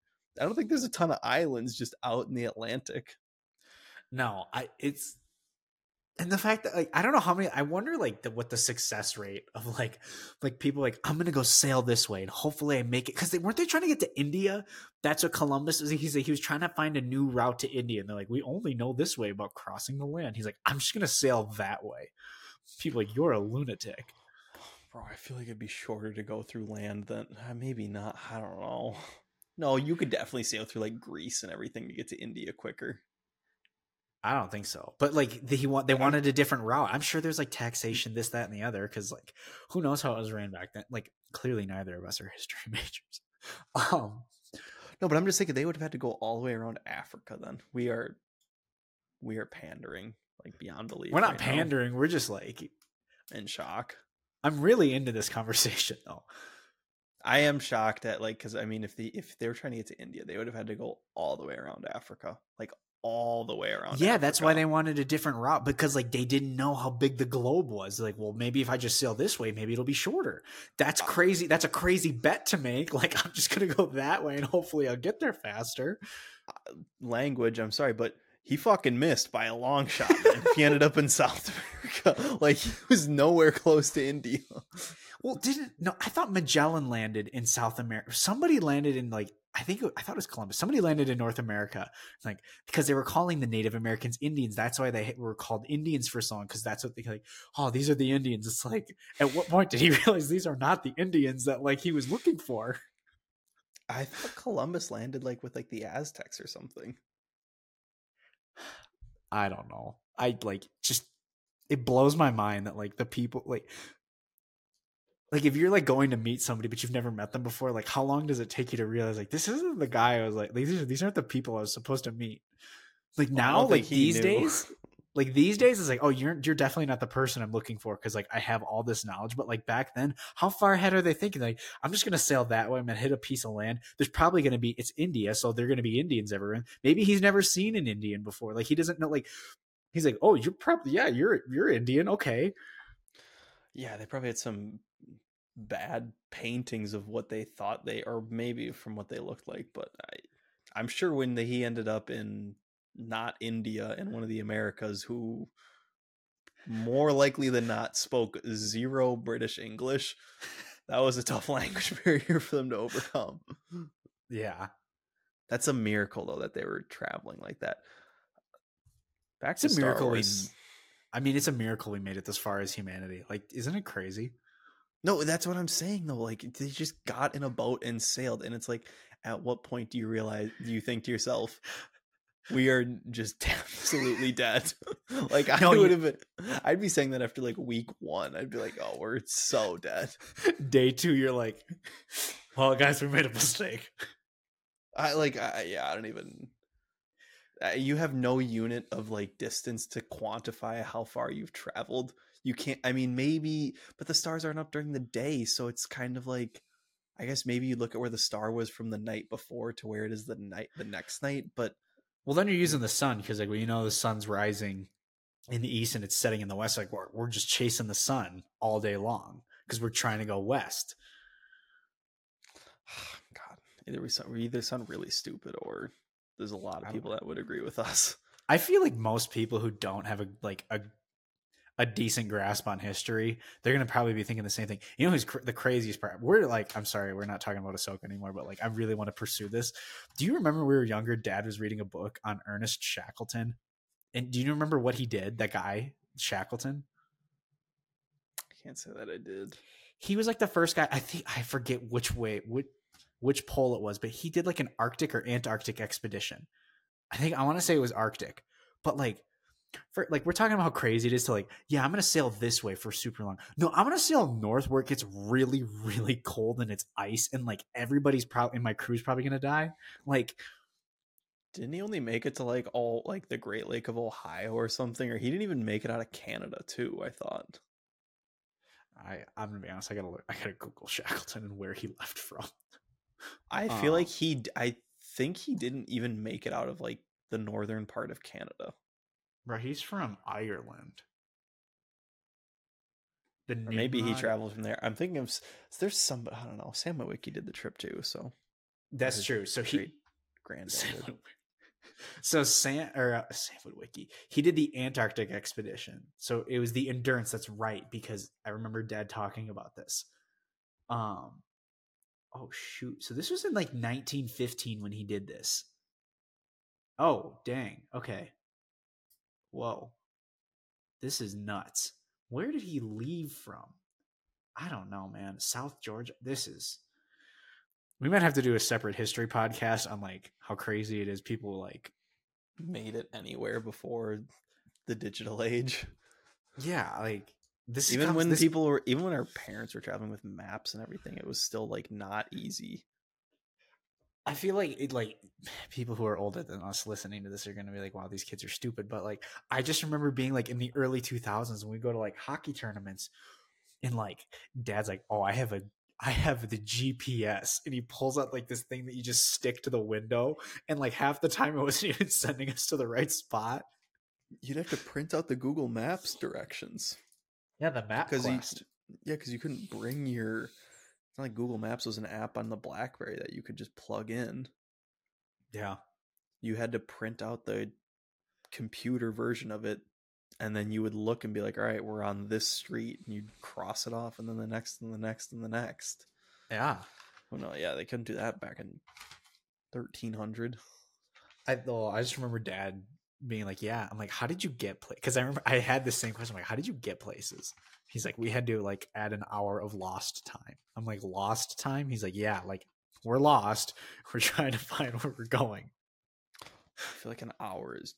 S2: i don't think there's a ton of islands just out in the atlantic.
S1: No, I it's and the fact that like I don't know how many I wonder like the, what the success rate of like like people like I'm gonna go sail this way and hopefully I make it because they weren't they trying to get to India. That's what Columbus was. He's like he was trying to find a new route to India and they're like we only know this way about crossing the land. He's like I'm just gonna sail that way. People like you're a lunatic.
S2: bro i feel like it'd be shorter to go through land than uh, maybe not i don't know no you could definitely sail through like greece and everything to get to india quicker
S1: I don't think so. But like the, he want they wanted a different route. I'm sure there's like taxation, this, that, and the other. Because like who knows how it was ran back then? Like clearly neither of us are history majors. Um,
S2: no but i'm just thinking they would have had to go all the way around africa then we are we are pandering like beyond belief.
S1: We're not
S2: right now.
S1: pandering. We're just like
S2: in shock.
S1: I'm really into this conversation though.
S2: I am shocked at like because I mean if the if they were trying to get to India, they would have had to go all the way around Africa, like all the way around.
S1: Yeah, that's why they wanted a different route because like they didn't know how big the globe was. Like, well, maybe if I just sail this way, maybe it'll be shorter. That's crazy. That's a crazy bet to make. Like, I'm just gonna go that way and hopefully I'll get there faster.
S2: Uh, language. I'm sorry, but he fucking missed by a long shot. Man. he ended up in South America, like he was nowhere close to India.
S1: Well, didn't no? I thought Magellan landed in South America. Somebody landed in like I think it, I thought it was Columbus. Somebody landed in North America, like because they were calling the Native Americans Indians. That's why they were called Indians for so long. Because that's what they like. Oh, these are the Indians. It's like at what point did he realize these are not the Indians that like he was looking for?
S2: I thought Columbus landed like with like the Aztecs or something.
S1: I don't know. I like just it blows my mind that like the people like like if you're like going to meet somebody but you've never met them before, like how long does it take you to realize like this isn't the guy I was like these are these aren't the people I was supposed to meet. Like now, like these
S2: knew.
S1: days, like these days it's like oh you're you're definitely not the person I'm looking for because like I have all this knowledge. But like back then, how far ahead are they thinking? Like I'm just gonna sail that way. I'm gonna hit a piece of land. There's probably gonna be it's India, so they're gonna be Indians everywhere. Maybe he's never seen an Indian before. Like he doesn't know. Like he's like oh you're probably yeah you're you're Indian okay.
S2: Yeah, they probably had some bad paintings of what they thought they or maybe from what they looked like, but I I'm sure when the, he ended up in not India and one of the Americas who more likely than not spoke zero British English, that was a tough language barrier for them to overcome.
S1: Yeah,
S2: That's a miracle though that they were traveling like that. Back
S1: it's
S2: to
S1: a
S2: Star
S1: miracle. We,
S2: Wars.
S1: I mean, it's a miracle we made it this far as humanity. Like, isn't it crazy?
S2: No, that's what I'm saying though. Like they just got in a boat and sailed, and it's like, at what point do you realize? Do you think to yourself, we are just absolutely dead? like I
S1: No,
S2: would have been, I'd be saying that after like week one. I'd be like, oh, we're so dead.
S1: Day two, you're like, well, guys, we made a mistake.
S2: I like, I, yeah, I don't even. Uh, you have no unit of like distance to quantify how far you've traveled. You can't. I mean, maybe, but the stars aren't up during the day, so it's kind of like. I guess maybe you look at where the star was from the night before to where it is the night the next night, but
S1: Well, then you're using the sun because, like, well, you know, the sun's rising in the east and it's setting in the west. Like, we're, we're just chasing the sun all day long because we're trying to go west.
S2: God, either we, sound, we either sound really stupid or there's a lot of people that would agree with us.
S1: I feel like most people who don't have a like a a decent grasp on history, they're gonna probably be thinking the same thing. You know, who's cr- the craziest part? We're like, I'm sorry, we're not talking about Ahsoka anymore, but like, I really want to pursue this. Do you remember when we were younger? Dad was reading a book on Ernest Shackleton, and do you remember what he did? That guy Shackleton.
S2: I can't say that I did.
S1: He was like the first guy. I think I forget which way, which which pole it was, but he did like an Arctic or Antarctic expedition. I think I want to say it was Arctic, but like for like we're talking about how crazy it is to like, yeah, I'm gonna sail this way for super long. No, I'm gonna sail north where it gets really, really cold and it's ice, and like everybody's probably in my crew's probably gonna die. Like,
S2: Didn't he only make it to like all like the Great Lake of Ohio or something? Or he didn't even make it out of Canada too, I thought.
S1: I I'm gonna be honest, I gotta look, I gotta Google Shackleton and where he left from.
S2: I feel um like
S1: Oh.
S2: he i think he didn't even make it out of like the northern part of Canada.
S1: Bro, he's from Ireland. The
S2: maybe he traveled from there. I'm thinking of there's some I don't know. Sam Wiki did the trip too, so
S1: That's true. So he
S2: granddad.
S1: so Sam or uh, Sam Wiki, he did the Antarctic expedition. So it was the endurance. That's right because I remember Dad talking about this. Um, oh shoot! So this was in like 1915 when he did this. Oh dang! Okay. Whoa, this is nuts. Where did he leave from? I don't know, man. South Georgia. This is. We might have to do a separate history podcast on like how crazy it is. People like
S2: Made it anywhere before the digital age.
S1: Yeah, like this.
S2: even
S1: comes-
S2: when
S1: this-
S2: people were even when our parents were traveling with maps and everything, it was still like not easy.
S1: I feel like it like people who are older than us listening to this are gonna be like, wow, these kids are stupid. But like I just remember being like in the early two thousands when we go to like hockey tournaments and like dad's like, Oh, I have a I have the GPS and he pulls out like this thing that you just stick to the window and like half the time it wasn't even sending us to the right spot.
S2: You'd have to print out the Google Maps directions.
S1: Yeah, the map
S2: Because
S1: quest.
S2: Yeah, because you couldn't bring your. It's not like Google Maps was an app on the BlackBerry that you could just plug in.
S1: yeah.
S2: You had to print out the computer version of it, and then you would look and be like, "All right, we're on this street," and you'd cross it off, and then the next, and the next, and the next.
S1: Yeah.
S2: Oh no, yeah, they couldn't do that back in thirteen hundred.
S1: I though I just remember dad being like, "Yeah." I'm like, "How did you get place?" Because I remember I had the same question. I'm like, "How did you get places?" He's like, "We had to like add an hour of lost time." I'm like, "Lost time?" He's like, "Yeah, like we're lost. We're trying to find where we're going."
S2: I feel like an hour is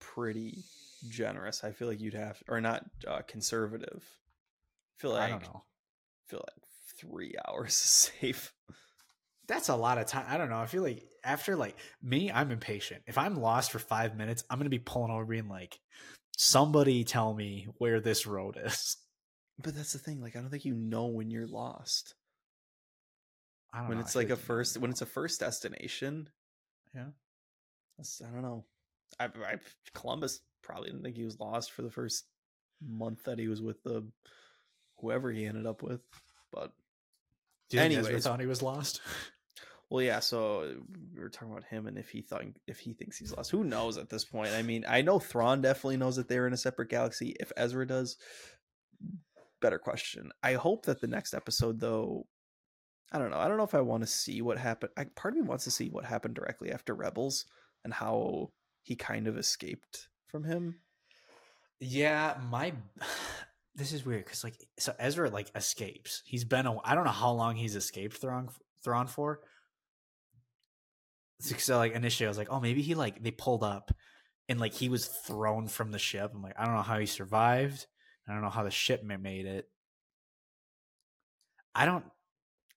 S2: pretty generous. I feel like you'd have, or not uh, conservative. I feel like
S1: I don't know.
S2: I feel like three hours is safe.
S1: That's a lot of time. I don't know. I feel like after like me, I'm impatient. If I'm lost for five minutes, I'm gonna be pulling over, being like, "Somebody tell me where this road is."
S2: But that's the thing. Like, I don't think you know when you're lost.
S1: I don't
S2: When
S1: know. I
S2: it's
S1: feel
S2: like a first, when it's a first destination.
S1: Yeah.
S2: That's, I don't know. I, I Columbus probably didn't think he was lost for the first month that he was with the whoever he ended up with. But
S1: Do you think thought he was lost?
S2: Well, yeah. So we were talking about him and if he thought if he thinks he's lost. Who knows at this point? I mean, I know Thrawn definitely knows that they're in a separate galaxy. If Ezra does, better question. I hope that the next episode, though, I don't know. I don't know if I want to see what happened. I, part of me wants to see what happened directly after Rebels and how he kind of escaped from him.
S1: Yeah, my this is weird because like so Ezra like escapes. He's been a I don't know how long he's escaped Thrawn Thrawn for. So, like initially I was like, oh maybe he like they pulled up and like he was thrown from the ship. I'm like, I don't know how he survived. I don't know how the ship ma- made it. I don't.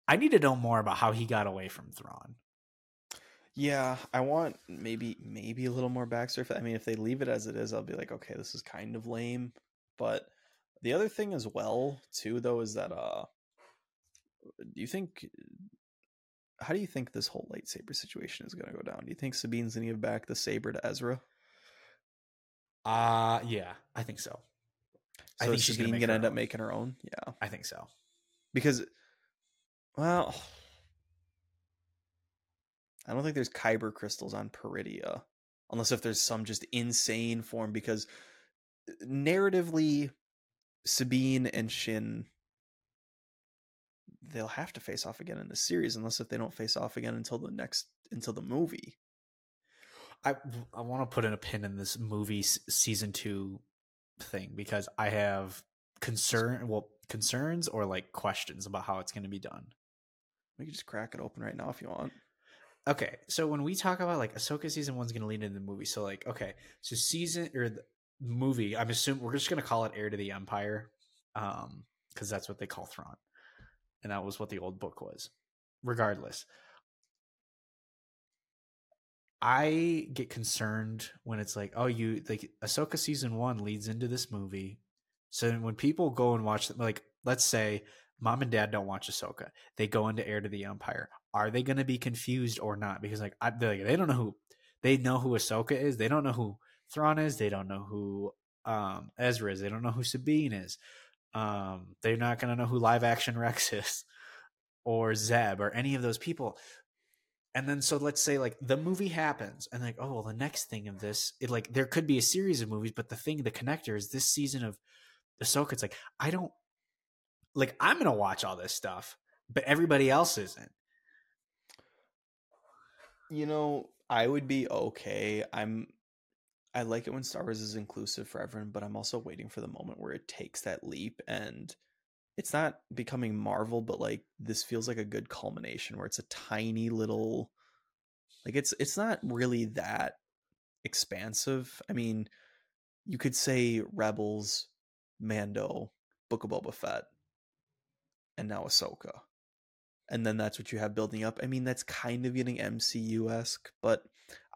S1: I need to know more about how he got away from Thrawn.
S2: Yeah, I want maybe maybe a little more backstory. I mean, if they leave it as it is, I'll be like, okay, this is kind of lame. But the other thing as well, too, though, is that uh, do you think? How do you think this whole lightsaber situation is going to go down? Do you think Sabine's going to give back the saber to Ezra?
S1: Uh yeah, I think so. I think she's gonna
S2: Sabine going to
S1: her
S2: end up making her own. Yeah,
S1: I think so.
S2: because, well, I don't think there's kyber crystals on Peridea, unless if there's some just insane form. Because uh, narratively, Sabine and Shin, they'll have to face off again in the series, unless if they don't face off again until the next until the movie.
S1: I I want to put in a pin in this movie season two thing because I have concern well concerns or like questions about how it's going to be done.
S2: We can just crack it open right now if you want.
S1: Okay, so when we talk about like Ahsoka season one's going to lead into the movie, so like okay, so season or the movie, I'm assuming we're just going to call it Heir to the Empire, um, because that's what they call Thrawn, and that was what the old book was. Regardless, I get concerned when it's like, oh, you like Ahsoka season one leads into this movie. So when people go and watch, like, let's say mom and dad don't watch Ahsoka, they go into Heir to the Empire. Are they going to be confused or not? Because like, I, like, they don't know who they know who Ahsoka is. They don't know who Thrawn is. They don't know who um, Ezra is. They don't know who Sabine is. Um, they're not going to know who live action Rex is or Zeb or any of those people and then so let's say like the movie happens and like oh well the next thing of this it like there could be a series of movies but the thing the connector is this season of Ahsoka it's like I don't like I'm gonna watch all this stuff but everybody else isn't
S2: You know, I would be okay. I'm I like it when Star Wars is inclusive for everyone, but I'm also waiting for the moment where it takes that leap and it's not becoming Marvel, but like this feels like a good culmination where it's a tiny little like it's it's not really that expansive. I mean, you could say Rebels, Mando, Book of Boba Fett, and now Ahsoka. and then that's what you have building up. I mean, that's kind of getting MCU esque, but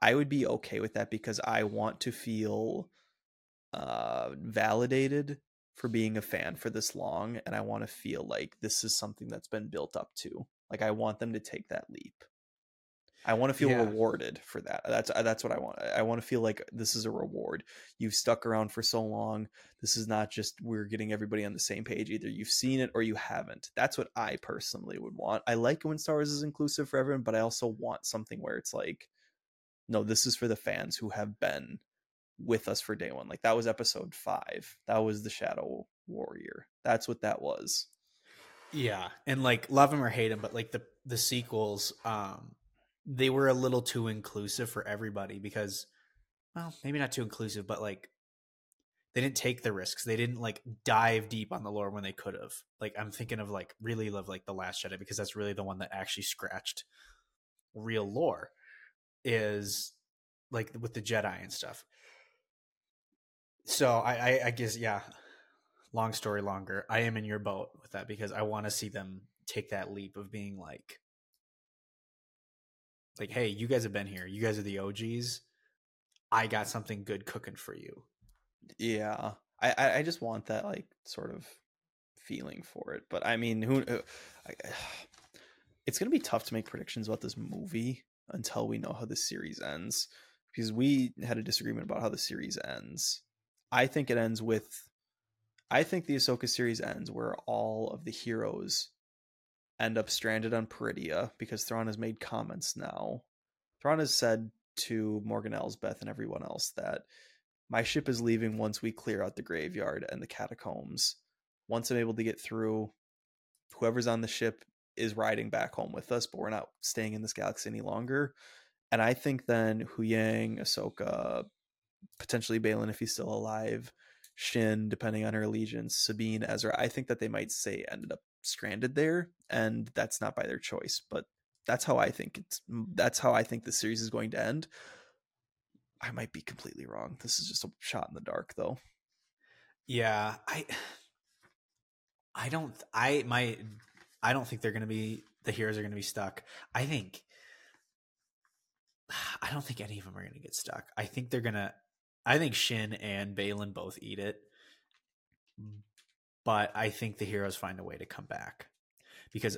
S2: I would be okay with that because I want to feel uh, validated for being a fan for this long, and I want to feel like this is something that's been built up to. Like I want them to take that leap. I want to feel yeah. rewarded for that. That's uh, that's what I want. I want to feel like this is a reward. You've stuck around for so long. This is not just we're getting everybody on the same page. Either you've seen it or you haven't. That's what I personally would want. I like when Star Wars is inclusive for everyone, but I also want something where it's like, no, this is for the fans who have been with us for day one. Like that was episode five. That was the Shadow Warrior. That's what that was.
S1: Yeah, and like love him or hate him, but like the the sequels, um, they were a little too inclusive for everybody because well maybe not too inclusive but like they didn't take the risks they didn't like dive deep on the lore when they could have like i'm thinking of like really love like the last jedi because that's really the one that actually scratched real lore is like with the jedi and stuff so i i, I guess yeah long story longer i am in your boat with that because i want to see them take that leap of being like like, hey, you guys have been here. You guys are the OGs. I got something good cooking for you.
S2: Yeah, I I just want that like sort of feeling for it. But I mean, who? Uh, I, it's gonna be tough to make predictions about this movie until we know how the series ends, because we had a disagreement about how the series ends. I think it ends with. I think the Ahsoka series ends where all of the heroes end up stranded on Peridea because Thrawn has made comments now. Thrawn has said to Morgan Elsbeth and everyone else that my ship is leaving once we clear out the graveyard and the catacombs. Once I'm able to get through, whoever's on the ship is riding back home with us, but we're not staying in this galaxy any longer. And I think then Huyang, Ahsoka, potentially Baylan if he's still alive, Shin, depending on her allegiance, Sabine, Ezra, I think that they might say ended up stranded there and that's not by their choice but that's how i think it's mm, that's how i think the series is going to end. I might be completely wrong. This is just a shot in the dark though.
S1: Yeah i i don't i my i don't think they're going to be the heroes are going to be stuck. I think i don't think any of them are going to get stuck. I think they're going to i think shin and Baylan both eat it but I think the heroes find a way to come back because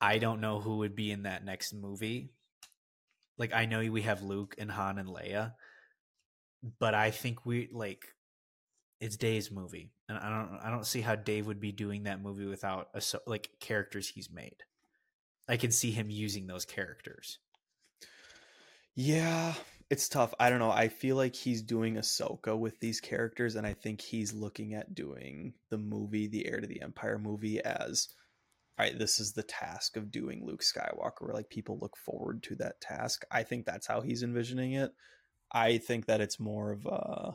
S1: I don't know who would be in that next movie. Like I know we have Luke and Han and Leia, but I think we like it's Dave's movie, and I don't I don't see how Dave would be doing that movie without a like characters he's made. I can see him using those characters.
S2: Yeah, it's tough. I don't know. I feel like he's doing Ahsoka with these characters, and I think he's looking at doing the movie, the Heir to the Empire movie, as all right, this is the task of doing Luke Skywalker, where like people look forward to that task. I think that's how he's envisioning it. I think that it's more of a.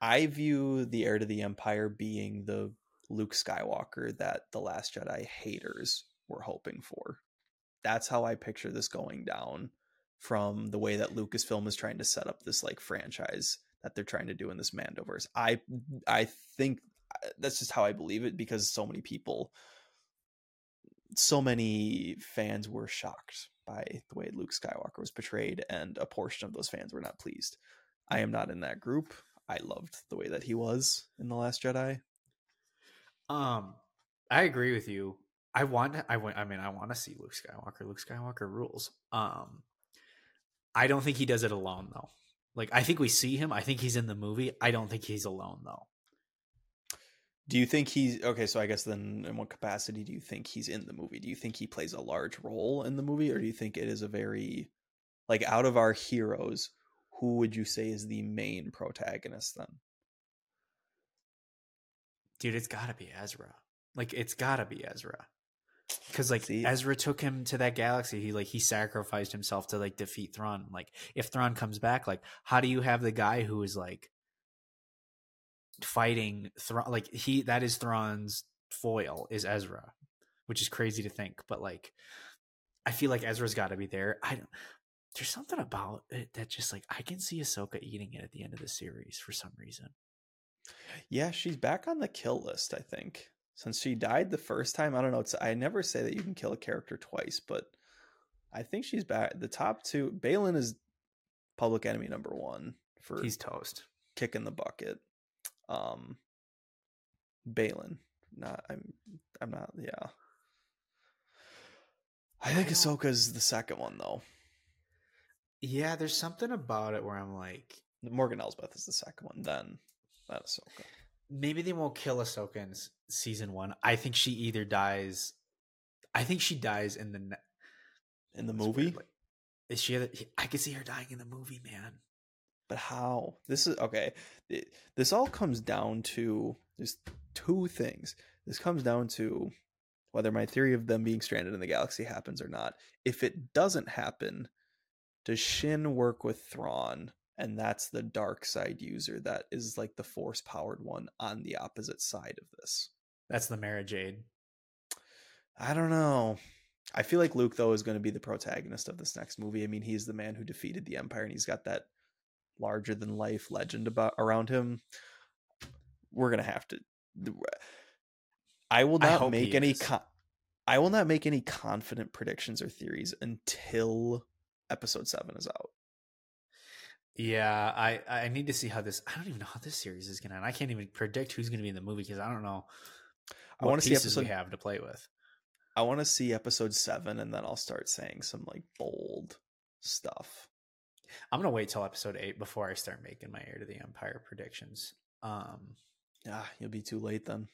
S2: I view the Heir to the Empire being the Luke Skywalker that the Last Jedi haters were hoping for. That's how I picture this going down from the way that Lucasfilm is trying to set up this like franchise that they're trying to do in this Mandoverse. I I think uh, that's just how I believe it because so many people so many fans were shocked by the way Luke Skywalker was portrayed and a portion of those fans were not pleased. I am not in that group. I loved the way that he was in the last Jedi.
S1: Um I agree with you. I want I want I mean I want to see Luke Skywalker. Luke Skywalker rules. Um I don't think he does it alone though. Like I think we see him. I think he's in the movie. I don't think he's alone though.
S2: Do you think he's okay? So I guess then, in what capacity do you think he's in the movie? Do you think he plays a large role in the movie, or do you think it is a very like out of our heroes, who would you say is the main protagonist then?
S1: Dude, it's got to be Ezra. Like it's got to be Ezra because like See? Ezra took him to that galaxy. He like he sacrificed himself to like defeat Thrawn. Like if Thrawn comes back, like how do you have the guy who is like fighting Thrawn? Like he that is Thrawn's foil is Ezra, which is crazy to think. But like I feel like Ezra's got to be there. I don't. There's something about it that just like I can see Ahsoka eating it at the end of the series for some reason.
S2: Yeah, she's back on the kill list. I think since she died the first time, I don't know. It's I never say that you can kill a character twice, but I think she's back. The top two, Baylan is public enemy number one for
S1: He's toast.
S2: kicking the bucket. Um, Baylan, not I'm. I'm not. Yeah, I think
S1: I don't-
S2: Ahsoka's the second one though.
S1: Yeah, there's something about it where I'm like,
S2: Morgan Elsbeth is the second one. Then not Ahsoka.
S1: Maybe they won't kill Ahsoka in season one. I think she either dies. I think she dies in the
S2: In the
S1: weird,
S2: movie,
S1: like- is she? I could see her dying in the movie, man.
S2: but how? This is okay. it- this all comes down to there's two things. This comes down to whether my theory of them being stranded in the galaxy happens or not. If it doesn't happen, does Shin work with Thrawn? And that's the dark side user that is like the force powered one on the opposite side of this.
S1: That's the Mara Jade.
S2: I don't know. I feel like Luke though is going to be the protagonist of this next movie. I mean, he's the man who defeated the Empire, and he's got that larger than life legend about around him. We're gonna have to. I will not
S1: hope
S2: make any. Con- I will not make any confident predictions or theories until Episode Seven is out.
S1: Yeah, I I need to see how this. I don't even know how this series is gonna. end. I can't even predict who's gonna be in the movie because I don't know.
S2: I
S1: what
S2: want to see episode.
S1: we have to play with.
S2: I want to see Episode Seven, and then I'll start saying some like bold stuff.
S1: I'm gonna wait till episode eight before I start making my heir to the empire predictions. Um,
S2: Ah, you'll be too late then.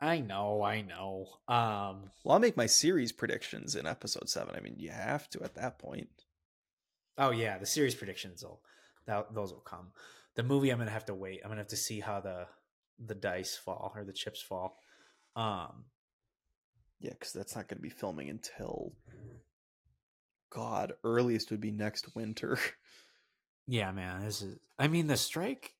S1: I know, I know. Um,
S2: Well, I'll make my series predictions in episode seven. I mean, you have to at that point.
S1: Oh yeah, the series predictions will that those will come. The movie, I'm gonna have to wait. I'm gonna have to see how the the dice fall or the chips fall. Um,
S2: Yeah, because that's not going to be filming until God earliest would be next winter.
S1: yeah, man, this is. I mean, the strike.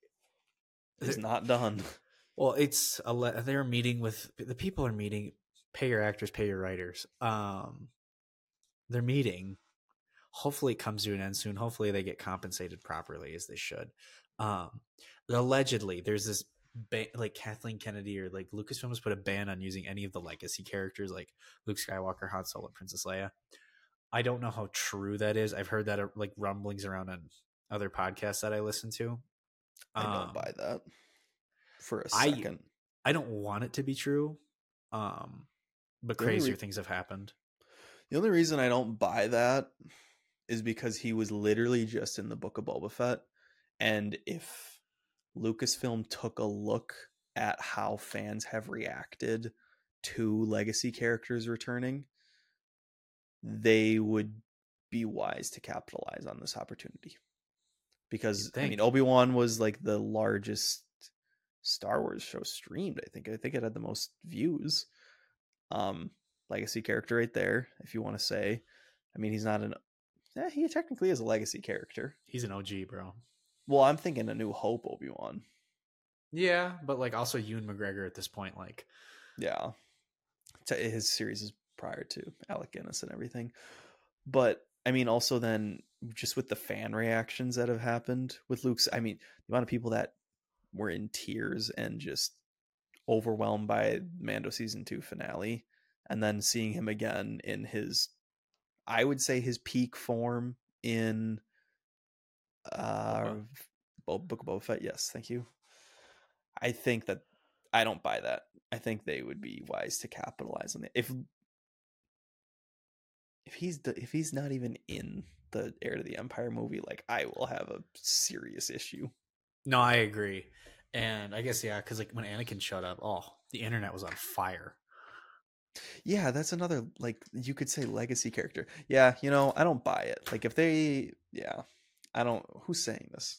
S1: is
S2: not done.
S1: Well, it's a le- they're meeting with the people are meeting. Pay your actors, pay your writers. Um, they're meeting. Hopefully, it comes to an end soon. Hopefully, they get compensated properly as they should. Um, allegedly, there's this ban- like Kathleen Kennedy or like Lucasfilm has put a ban on using any of the legacy characters like Luke Skywalker, Han Solo, Princess Leia. I don't know how true that is. I've heard that uh, like rumblings around on other podcasts that I listen to.
S2: I don't
S1: Um,
S2: buy that for a second.
S1: I don't want it to be true. Um, but
S2: The
S1: crazier
S2: re-
S1: things have happened.
S2: the only reason I don't buy that is because he was literally just in the book of Boba Fett. And if Lucasfilm took a look at how fans have reacted to legacy characters returning, they would be wise to capitalize on this opportunity. Because I mean. Obi Wan was like the largest Star Wars show streamed. I think I think it had the most views. Um, legacy character right there, if you want to say. I mean, he's not an. Eh, he technically is a legacy character.
S1: He's an OG, bro.
S2: Well, I'm thinking a New Hope Obi Wan.
S1: Yeah, but like also Ewan McGregor at this point, like
S2: Yeah, his series is prior to Alec Guinness and everything. But I mean, also then just with the fan reactions that have happened with Luke's. I mean, the amount of people that were in tears and just overwhelmed by Mando season two finale, and then seeing him again in his, I would say his peak form in uh Book of Boba Fett. Yes, thank you. I think that I don't buy that. I think they would be wise to capitalize on it. If if he's the, if he's not even in the Heir to the Empire movie, like I will have a serious issue.
S1: no, I agree. And I guess yeah, because like when Anakin showed up, oh, the internet was on fire.
S2: Yeah, that's another like you could say legacy character. Yeah, you know, I don't buy it. Like if they yeah, I don't who's saying this?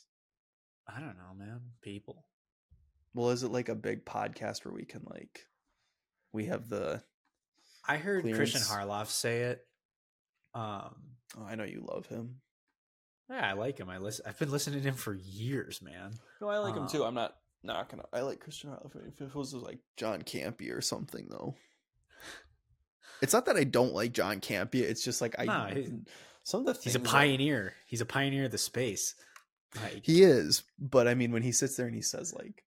S1: I don't know, man. People.
S2: Well, is it like a big podcast where we can like we have the
S1: I heard Christian Harloff say it. Um,
S2: oh, I know you love him.
S1: yeah, I like him. I listen. I've been listening to him for years, man.
S2: No, I like him too.
S1: Um,
S2: I'm not not gonna. I like Christian Harloff. If it was like John Campea or something, though. It's not that I don't like John Campea. It's just like I.
S1: Nah, he-
S2: some of the
S1: He's a pioneer. He's a pioneer of the space. Like,
S2: He is, but I mean, when he sits there and he says like,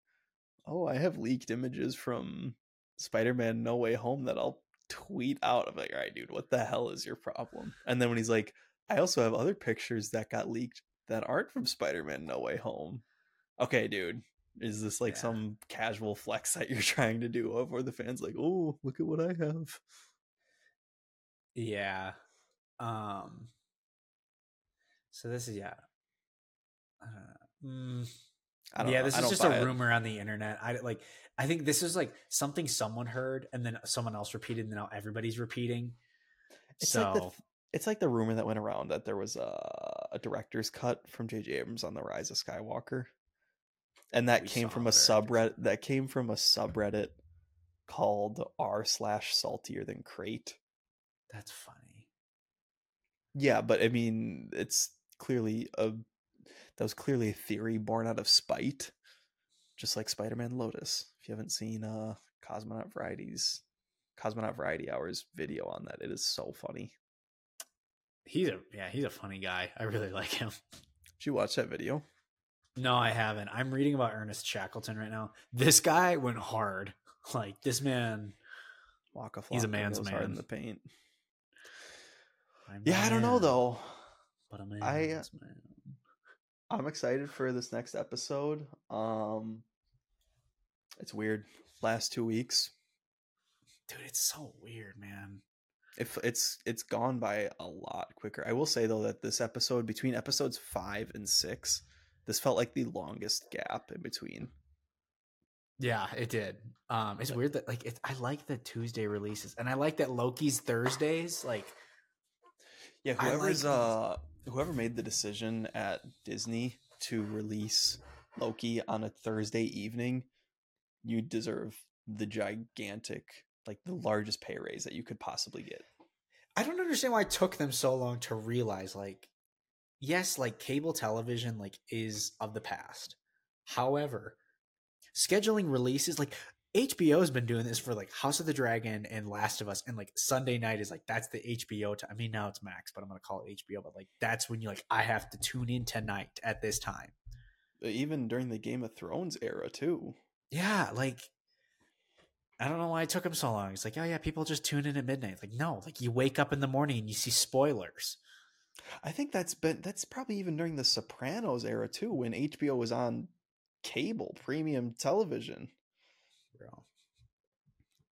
S2: oh, I have leaked images from Spider-Man No Way Home that I'll tweet out. I'm like, all right, dude, what the hell is your problem? And then when he's like, I also have other pictures that got leaked that aren't from Spider-Man No Way Home. Okay, dude. Is this like
S1: Yeah.
S2: some casual flex that you're trying to do uh, of where the fans like, oh, look at what I have?
S1: Yeah. Um. So this is yeah. Uh, mm,
S2: I don't
S1: yeah,
S2: know.
S1: this is just a
S2: it.
S1: rumor on the internet. I like. I think this is like something someone heard, and then someone else repeated, and now everybody's repeating.
S2: It's
S1: so
S2: like the th- it's like the rumor that went around that there was a, a director's cut from J.J. Abrams on the Rise of Skywalker, and that
S1: We
S2: came from a subreddit. That came from a subreddit called r slash saltier than Crait.
S1: That's funny.
S2: Yeah, but I mean, it's clearly a that was clearly a theory born out of spite, just like Spider-Man Lotus. If you haven't seen uh Cosmonaut Varieties, Cosmonaut Variety Hours video on that, it is so funny.
S1: He's a yeah, he's a funny guy. I really like him.
S2: Did you watch that video?
S1: No, I haven't. I'm reading about Ernest Shackleton right now. This guy went hard. Like this man.
S2: Waka
S1: He's a man's
S2: hard in
S1: man.
S2: the paint.
S1: I'm
S2: Yeah, I don't know though.
S1: But man's
S2: I,
S1: man.
S2: I'm excited for this next episode. Um it's weird. Last two weeks.
S1: Dude, it's so weird, man.
S2: If it's it's gone by a lot quicker. I will say though that this episode between episodes five and six, this felt like the longest gap in between.
S1: Yeah, it did. Um, it's weird that like it, I like the Tuesday releases, and I like that Loki's Thursdays. Like,
S2: Yeah,
S1: I like
S2: whoever's uh whoever made the decision at Disney to release Loki on a Thursday evening, you deserve the gigantic, like the largest pay raise that you could possibly get.
S1: I don't understand why it took them so long to realize. Like, yes, like cable television like is of the past. However, scheduling releases like HBO's been doing this for like House of the Dragon and Last of Us, and like Sunday night is like that's the HBO time. I mean, now it's Max, but I'm gonna call it HBO. But like that's when you like I have to tune in tonight at this time.
S2: Uh, even during the Game of Thrones era too.
S1: Yeah, like I don't know why it took him so long. It's like, oh yeah, people just tune in at midnight. Like, no, like you wake up in the morning and you see spoilers.
S2: I think that's been that's probably even during the Sopranos era too, when HBO was on cable premium television.
S1: Bro.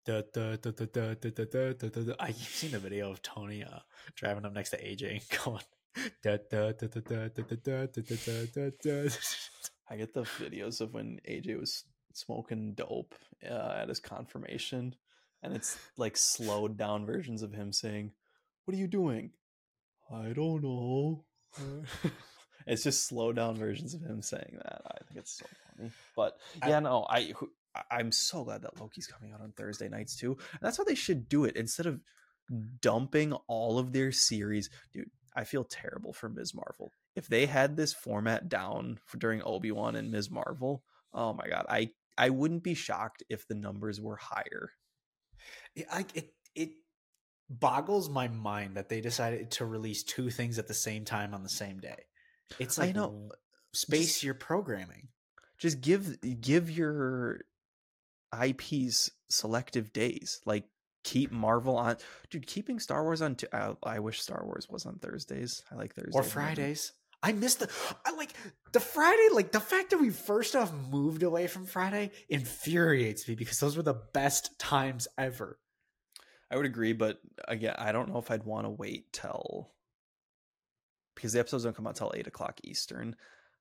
S1: Da, da, da, da, da, da, da, da, da, da, da. I keep seeing the video of Tony uh, driving up next to AJ and going da, da, da, da, da, da, da, da, da, da, da, da.
S2: I get the videos of when AJ was smoking dope uh, at his confirmation, and it's like slowed down versions of him saying, "What are you doing?" I don't know. it's just slowed down versions of him saying that. I think it's so funny. But
S1: I-
S2: yeah, no, I who- I- I'm so glad that Loki's coming out on Thursday nights too. And that's how they should do it instead of dumping all of their series. Dude, I feel terrible for Ms. Marvel. If they had this format down for during Obi-Wan and Ms. Marvel, oh my god, I I wouldn't be shocked if the numbers were higher.
S1: It, I, it, it boggles my mind that they decided to release two things at the same time on the same day. It's
S2: I
S1: like
S2: know.
S1: space
S2: Just-
S1: your programming.
S2: Just give give your IPs selective days. Like keep Marvel on, dude. Keeping Star Wars on. T- I, I wish Star Wars was on Thursdays. I like Thursdays
S1: or Fridays. I missed the I like the Friday like the fact that we first off moved away from Friday infuriates me because those were the best times ever.
S2: I would agree, but again, I don't know if I'd want to wait till because the episodes don't come out till eight o'clock Eastern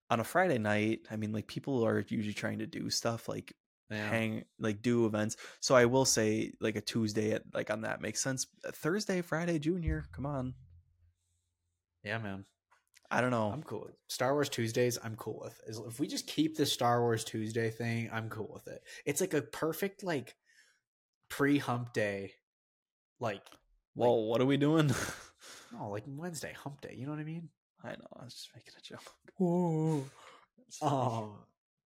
S2: on a Friday night. I mean, like people are usually trying to do stuff like hang, like do events. So I will say, like a Tuesday at like on that makes sense. Thursday, Friday, Junior, come on.
S1: Yeah, man.
S2: I don't know.
S1: I'm cool with Star Wars Tuesdays. I'm cool with if we just keep the Star Wars Tuesday thing. I'm cool with it. It's like a perfect like pre hump day, like
S2: well, what are we doing?
S1: no, like Wednesday hump day. You know what I mean?
S2: I know. I was just making a joke.
S1: Oh, oh,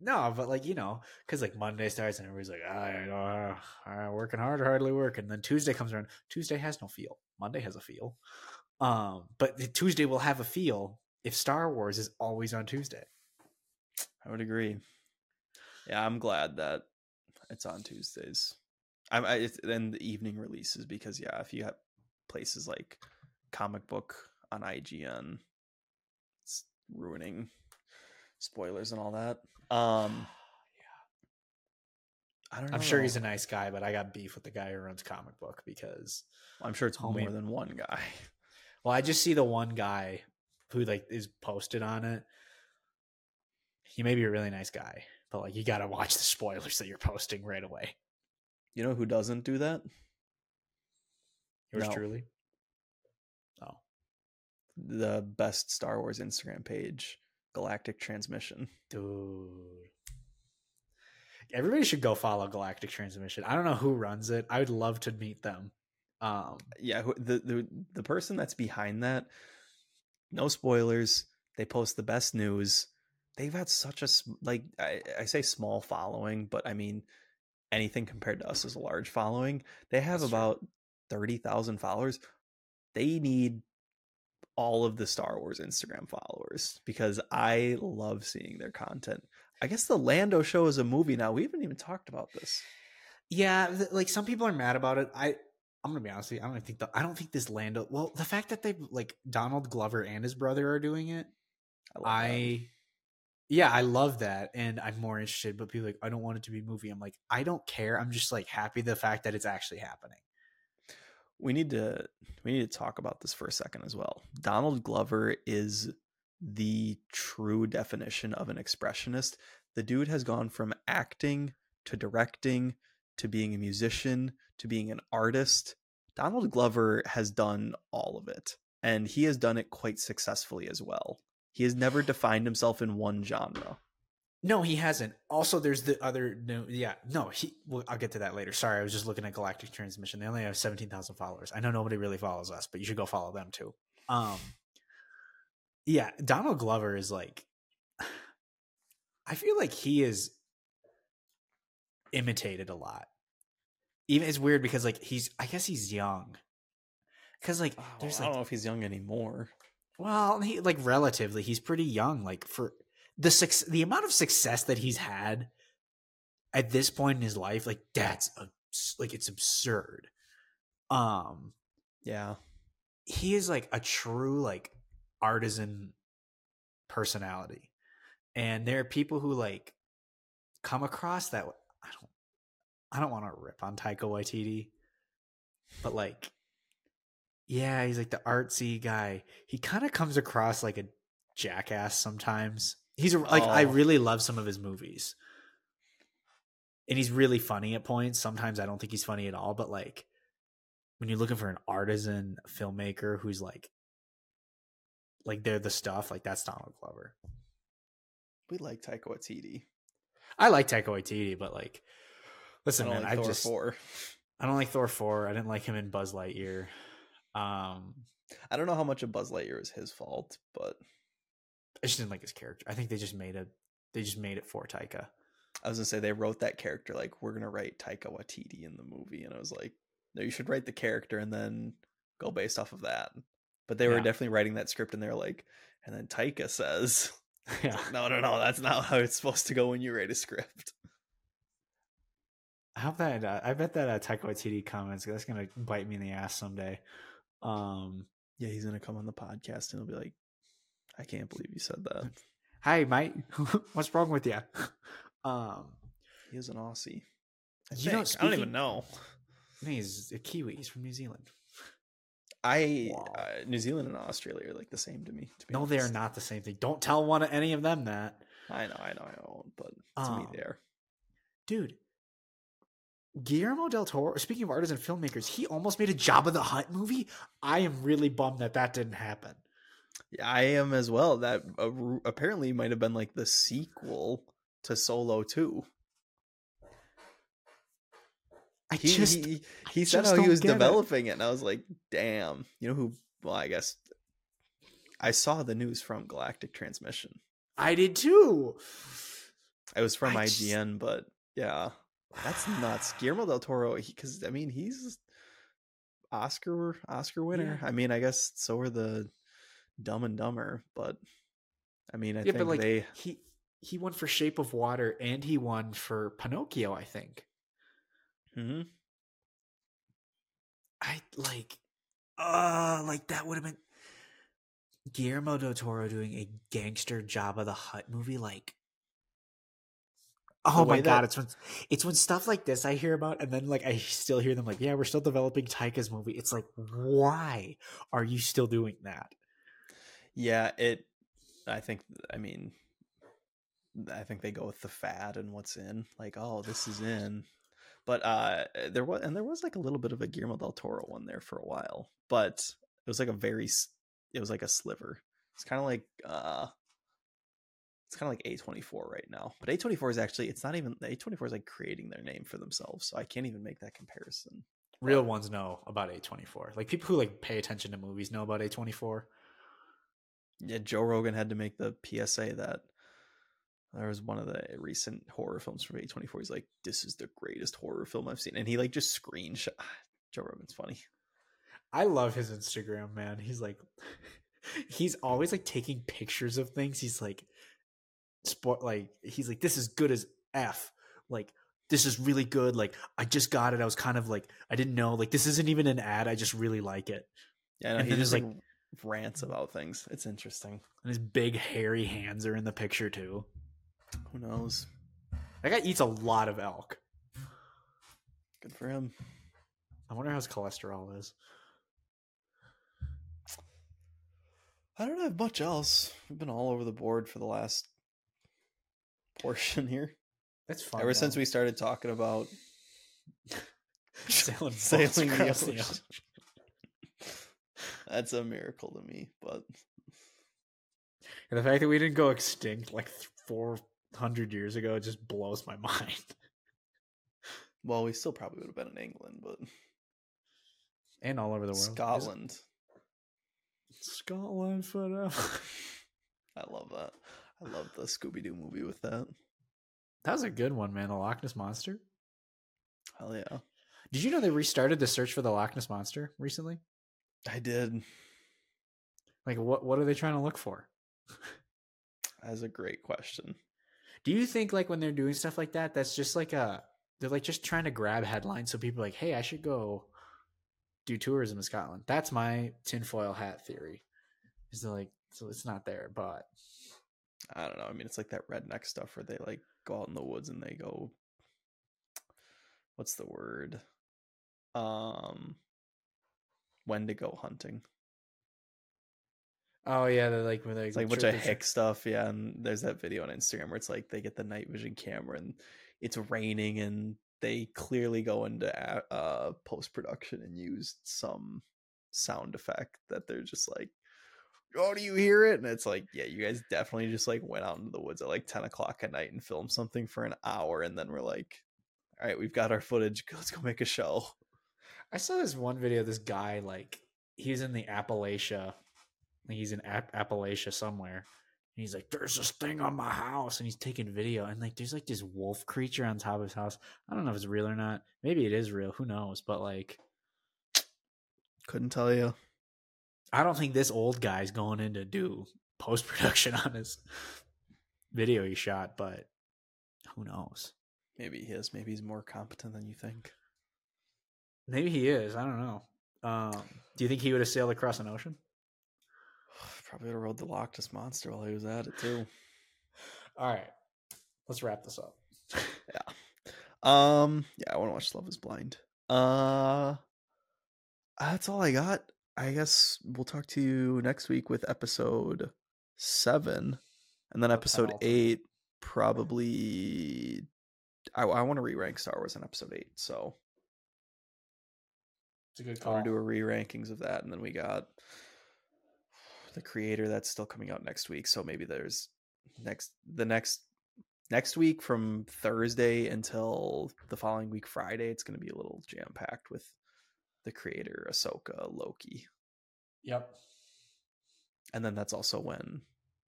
S1: no, but like you know, because like Monday starts and everybody's like, ah, you know, uh, working hard, hardly working. Then Tuesday comes around. Tuesday has no feel. Monday has a feel. Um, but Tuesday will have a feel if Star Wars is always on Tuesday.
S2: I would agree. Yeah, I'm glad that it's on Tuesdays. I'm I, then the evening releases because yeah, if you have places like comic book on IGN, it's ruining spoilers and all that. Um, I don't know.
S1: I'm sure he's a nice guy, but I got beef with the guy who runs comic book because
S2: I'm sure it's more than one guy.
S1: well, I just see the one guy who like is posted on it. He may be a really nice guy, but like you got to watch the spoilers that you're posting right away.
S2: You know who doesn't do that?
S1: Yours
S2: No.
S1: truly. Oh,
S2: The best Star Wars Instagram page, Galactic Transmission.
S1: dude. Everybody should go follow Galactic Transmission. I don't know who runs it. I would love to meet them. Um,
S2: Yeah, the the the person that's behind that. No spoilers. They post the best news. They've had such a like I, I say small following, but I mean anything compared to us is a large following. They have
S1: That's true.
S2: about thirty thousand followers. They need all of the Star Wars Instagram followers because I love seeing their content. I guess the Lando show is a movie now. We haven't even talked about this.
S1: Yeah, th- like some people are mad about it. I I'm gonna be honest with you. I don't think the, I don't think this Lando. Well, the fact that they like Donald Glover and his brother are doing it,
S2: I.
S1: I yeah, I love that, and I'm more interested. But people are like, I don't want it to be a movie. I'm like, I don't care. I'm just like happy the fact that it's actually happening.
S2: We need to we need to talk about this for a second as well. Donald Glover is the true definition of an expressionist. The dude has gone from acting to directing to being a musician to being an artist. Donald Glover has done all of it and he has done it quite successfully as well. He has never defined himself in one genre.
S1: No, he hasn't. Also, there's the other no, yeah, no. He. Well, I'll get to that later. Sorry, I was just looking at Galactic Transmission. They only have seventeen thousand followers. I know nobody really follows us, but you should go follow them too. Um, yeah, Donald Glover is like. I feel like he is imitated a lot. Even it's weird because like he's. I guess he's young. Because like there's
S2: I
S1: like
S2: don't know if he's young anymore.
S1: well, he like relatively, he's pretty young. Like for the suc- the amount of success that he's had at this point in his life, like that's abs- like it's absurd. Um,
S2: Yeah.
S1: he is like a true like artisan personality, and there are people who like come across that. I don't, I don't want to rip on Taika Waititi, but like yeah, he's like the artsy guy. He kind of comes across like a jackass sometimes. He's a, like I
S2: Oh.
S1: really love some of his movies. And he's really funny at points. Sometimes I don't think he's funny at all, but like when you're looking for an artisan filmmaker who's like like they're the stuff, like that's Donald Glover.
S2: We like Taika Waititi.
S1: I like Taika Waititi, but like listen,
S2: I don't
S1: man,
S2: like
S1: I
S2: Thor
S1: just
S2: 4.
S1: I don't like Thor 4. I didn't like him in Buzz Lightyear. Um
S2: I don't know how much of Buzz Lightyear is his fault, but
S1: I just didn't like his character. I think they just made it. They just made it for Taika.
S2: I was gonna say they wrote that character like we're gonna write Taika Waititi in the movie, and I was like, no, you should write the character and then go based off of that. But they were
S1: Yeah.
S2: definitely writing that script, and they're like, and then Taika says,
S1: Yeah,
S2: no, no, no, that's not how it's supposed to go when you write a script.
S1: I hope that. Uh, I bet that uh, Taika Waititi comments. That's gonna bite me in the ass someday. Um,
S2: Yeah, he's gonna come on the podcast and he'll be like, I can't believe you said that.
S1: Hey, mate. What's wrong with you? Um,
S2: He is an Aussie. I,
S1: You know,
S2: think. I don't even
S1: speaking-
S2: know.
S1: he's a Kiwi. He's from New Zealand.
S2: I
S1: Wow.
S2: uh, New Zealand and Australia are like the same to me. To
S1: No, they are not the same thing. Don't tell one of any of them that,
S2: I know, I know, I know, but to me
S1: Um,
S2: they are.
S1: dude. Guillermo del Toro. Speaking of artists and filmmakers, he almost made a Jabba the Hutt movie. I am really bummed that that didn't happen.
S2: Yeah, I am as well. That uh, apparently might have been like the sequel to Solo 2.
S1: I
S2: He
S1: just
S2: he,
S1: I
S2: said
S1: just
S2: how he was
S1: get it.
S2: developing it. and I was like, "Damn." You know who well, I guess I saw the news from Galactic Transmission.
S1: I did too.
S2: It was from
S1: I just-
S2: IGN, but yeah. That's nuts. Guillermo del Toro cuz I mean, he's Oscar Oscar winner.
S1: Yeah.
S2: I mean, I guess so are the Dumb and Dumber, but I mean, I
S1: yeah,
S2: think
S1: like
S2: they
S1: he he won for Shape of Water and he won for Pinocchio. I think.
S2: hmm
S1: I like, uh, like that would have been Guillermo del Toro doing a gangster Jabba the Hutt movie. Like, oh my god, it's when it's when stuff like this I hear about, and then like I still hear them like, yeah, we're still developing Taika's movie. It's like, why are you still doing that?
S2: Yeah, it. I think. I mean, I think they go with the fad and what's in. Like, oh, this is in. But uh there was, and there was like a little bit of a Guillermo del Toro one there for a while, but it was like a very. It was like a sliver. It's kind of like. uh it's kind of like A24 right now. But A24 is actually, it's not even, A24 is like creating their name for themselves. So I can't even make that comparison.
S1: Real ones know about A twenty four. Like people who like pay attention to movies know about A twenty four.
S2: Yeah, Joe Rogan had to make the PSA that there was one of the recent horror films from A24. He's like, "This is the greatest horror film I've seen," and he like just screenshot. Ah, Joe Rogan's funny.
S1: I love his Instagram, man. He's like, he's always like taking pictures of things. He's like, sport, like he's like, this is good as f. Like this is really good. Like I just got it. I was kind of like, I didn't know. Like this isn't even an ad. I just really like it.
S2: Yeah, no,
S1: And
S2: he just
S1: there's,
S2: like rants about things. It's interesting.
S1: And his big hairy hands are in the picture too.
S2: Who knows?
S1: That guy eats a lot of elk.
S2: Good for him.
S1: I wonder how his cholesterol is.
S2: I don't have much else. We've been all over the board for the last portion here.
S1: That's fine.
S2: Ever since we started talking about
S1: sailing,
S2: sailing
S1: across the
S2: ocean. That's a miracle to me, but
S1: And the fact that we didn't go extinct like four hundred years ago just blows my mind.
S2: well, we still probably would have been in England, but
S1: And all over the world.
S2: Scotland.
S1: Scotland forever.
S2: I love that. I love the Scooby Doo movie with that.
S1: That was a good one, man. The Loch Ness Monster.
S2: Hell yeah.
S1: Did you know they restarted the search for the Loch Ness Monster recently?
S2: I did.
S1: Like what what are they trying to look for?
S2: That's a great question.
S1: Do you think like when they're doing stuff like that, that's just like a they're like just trying to grab headlines so people are like, hey, I should go do tourism in Scotland. That's my tinfoil hat theory. Is they're like, so it's not there, but
S2: I don't know. I mean, it's like that redneck stuff where they like go out in the woods and they go. What's the word? Um, when to go hunting?
S1: oh yeah, they're like, where they
S2: It's like a bunch of hick stuff, yeah. And there's that video on Instagram where it's like they get the night vision camera and it's raining and they clearly go into uh, post production and use some sound effect that they're just like, "Oh, do you hear it?" And it's like, yeah, you guys definitely just like went out into the woods at like ten o'clock at night and filmed something for an hour, and then we're like, "All right, we've got our footage. Let's go make a show."
S1: I saw this one video. This guy, like, he's in the Appalachia. He's in App- Appalachia somewhere. And he's like, "There's this thing on my house," and he's taking video. And like, there's like this wolf creature on top of his house. I don't know if it's real or not. Maybe it is real. Who knows? But like,
S2: Couldn't tell you.
S1: I don't think this old guy's going in to do post production on his video he shot. But who knows?
S2: Maybe he is. Maybe he's more competent than you think.
S1: Maybe he is. I don't know. Um, do you think he would have sailed across an ocean?
S2: Probably would have rode the Loch Ness monster while he was at it too.
S1: All right, let's wrap this up. Yeah.
S2: Um, yeah, I want to watch Love Is Blind. Uh, that's all I got. I guess we'll talk to you next week with episode seven, and then episode eight. Probably, I, I want to re-rank Star Wars in episode eight, so
S1: It's a good call.
S2: want to do a re-rankings of that, and then we got the creator that's still coming out next week. So maybe there's next the next next week from Thursday until the following week Friday. It's going to be a little jam packed with the creator, Ahsoka, Loki,
S1: Yep.
S2: and then that's also when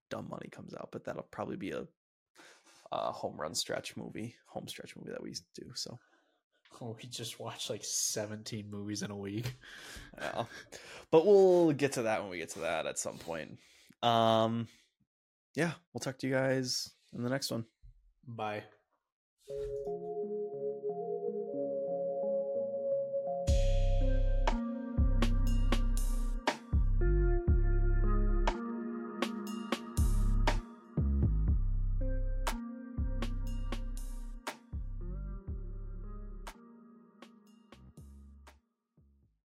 S2: Dumb Money comes out. But that'll probably be a, a home run stretch movie, home stretch movie that we do. So
S1: we just watched like 17 movies in a week.
S2: yeah, but we'll get to that when we get to that at some point. Um, yeah, we'll talk to you guys in the next one.
S1: Bye.